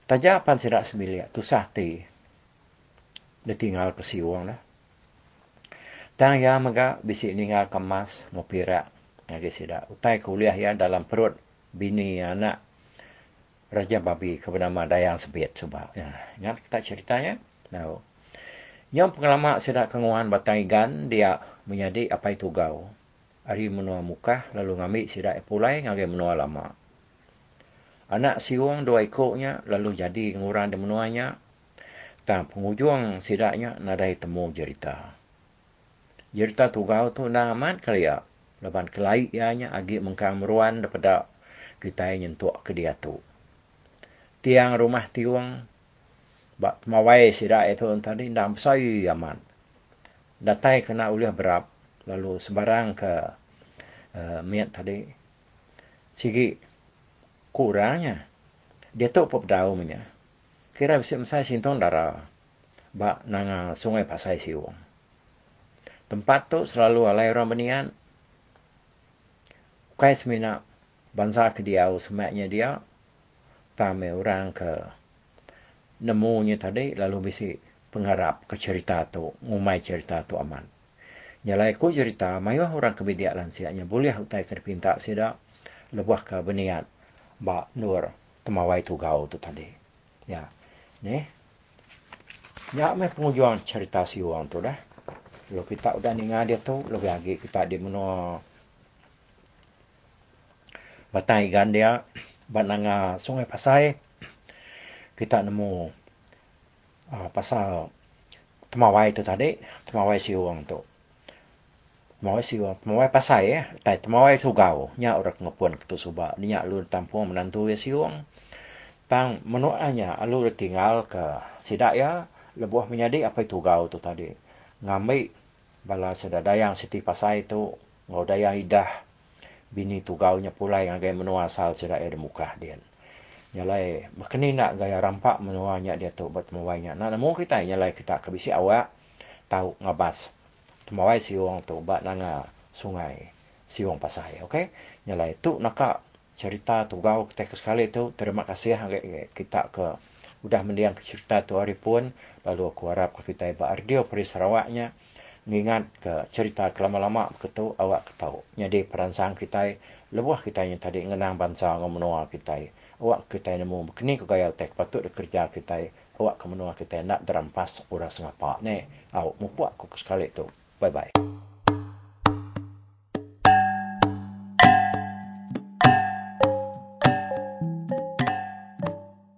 Tajapan sidak semilia tu sahti dia tinggal ke siwang lah. Tang ya maga bisi tinggal kemas ngopirak ngagi sida. Utai kuliah ya dalam perut bini anak Raja Babi kepada Dayang Sebit sebab. Ya, ingat kita ceritanya? Nah. Yang pengalaman sida kenguan batang igan dia menjadi apa itu gau. Ari menua muka lalu ngambil sida pulai ngagi menua lama. Anak siwang dua ikutnya lalu jadi ngurang di menuanya dan penghujung sidaknya nadai temu cerita. Cerita tu kau tu nak amat kali ya. Lepas kelai ianya agi mengkang meruan daripada kita yang nyentuk ke dia tu. Tiang rumah tiwang bak mawai sidak itu tadi ndam sai aman. Datai kena uliah berap lalu sebarang ke uh, miat tadi. Sigi kurangnya dia tu pop daunnya kira bisa mesai sintong dara ba nanga sungai pasai siwong. Tempat tu selalu alai orang benian. Kai semina bangsa ke dia semaknya dia tame orang ke nemunya tadi lalu bisi pengharap ke cerita tu ngumai cerita tu aman. Nyalai ku cerita mayu orang kebidiak lansianya boleh utai ke pinta sida lebuah ke benian ba nur temawai tu gau tu tadi. Ya. Ni. Ya me pengujuan cerita si orang tu dah. Kalau kita udah dengar dia tu, lebih lagi kita di mana batang ikan dia bananga sungai pasai kita nemu uh, pasal temawai itu tadi. Temawai siwang tu. Temawai siwang temawai pasai ya tai temawai tu gau. Nya orang ngapun ketu suba nya lu tampung menantu ya siwang tang menuanya alu tinggal ke sidak ya? Lebuah menjadi apa itu gau tu tadi? Ngambil bala sedadayang siti pasai tu ngau idah bini tu gaunya pula yang gaya menua asal sudah ada muka dia. Nyalai makni nak gaya rampak menuanya dia tu buat temawainya. Nak nemu kita nyalai kita kebisi awak tahu ngabas temawai siung tu buat nanga sungai siung pasai. Okay? Nyalai tu nak cerita tu gau kita sekali tu terima kasih hangai kita ke udah mendiang cerita tu hari pun lalu aku harap kita iba ardio peri Sarawaknya mengingat ke cerita kelama-lama begitu awak tahu. Jadi peransang kita lebuh kita yang tadi ngenang bangsa ngomenua kita. Awak kita nemu kini ke gaya tek patut kerja kita. Awak ke menua kita nak derampas uras ngapa ne. Awak mupuak ku sekali tu. Bye bye.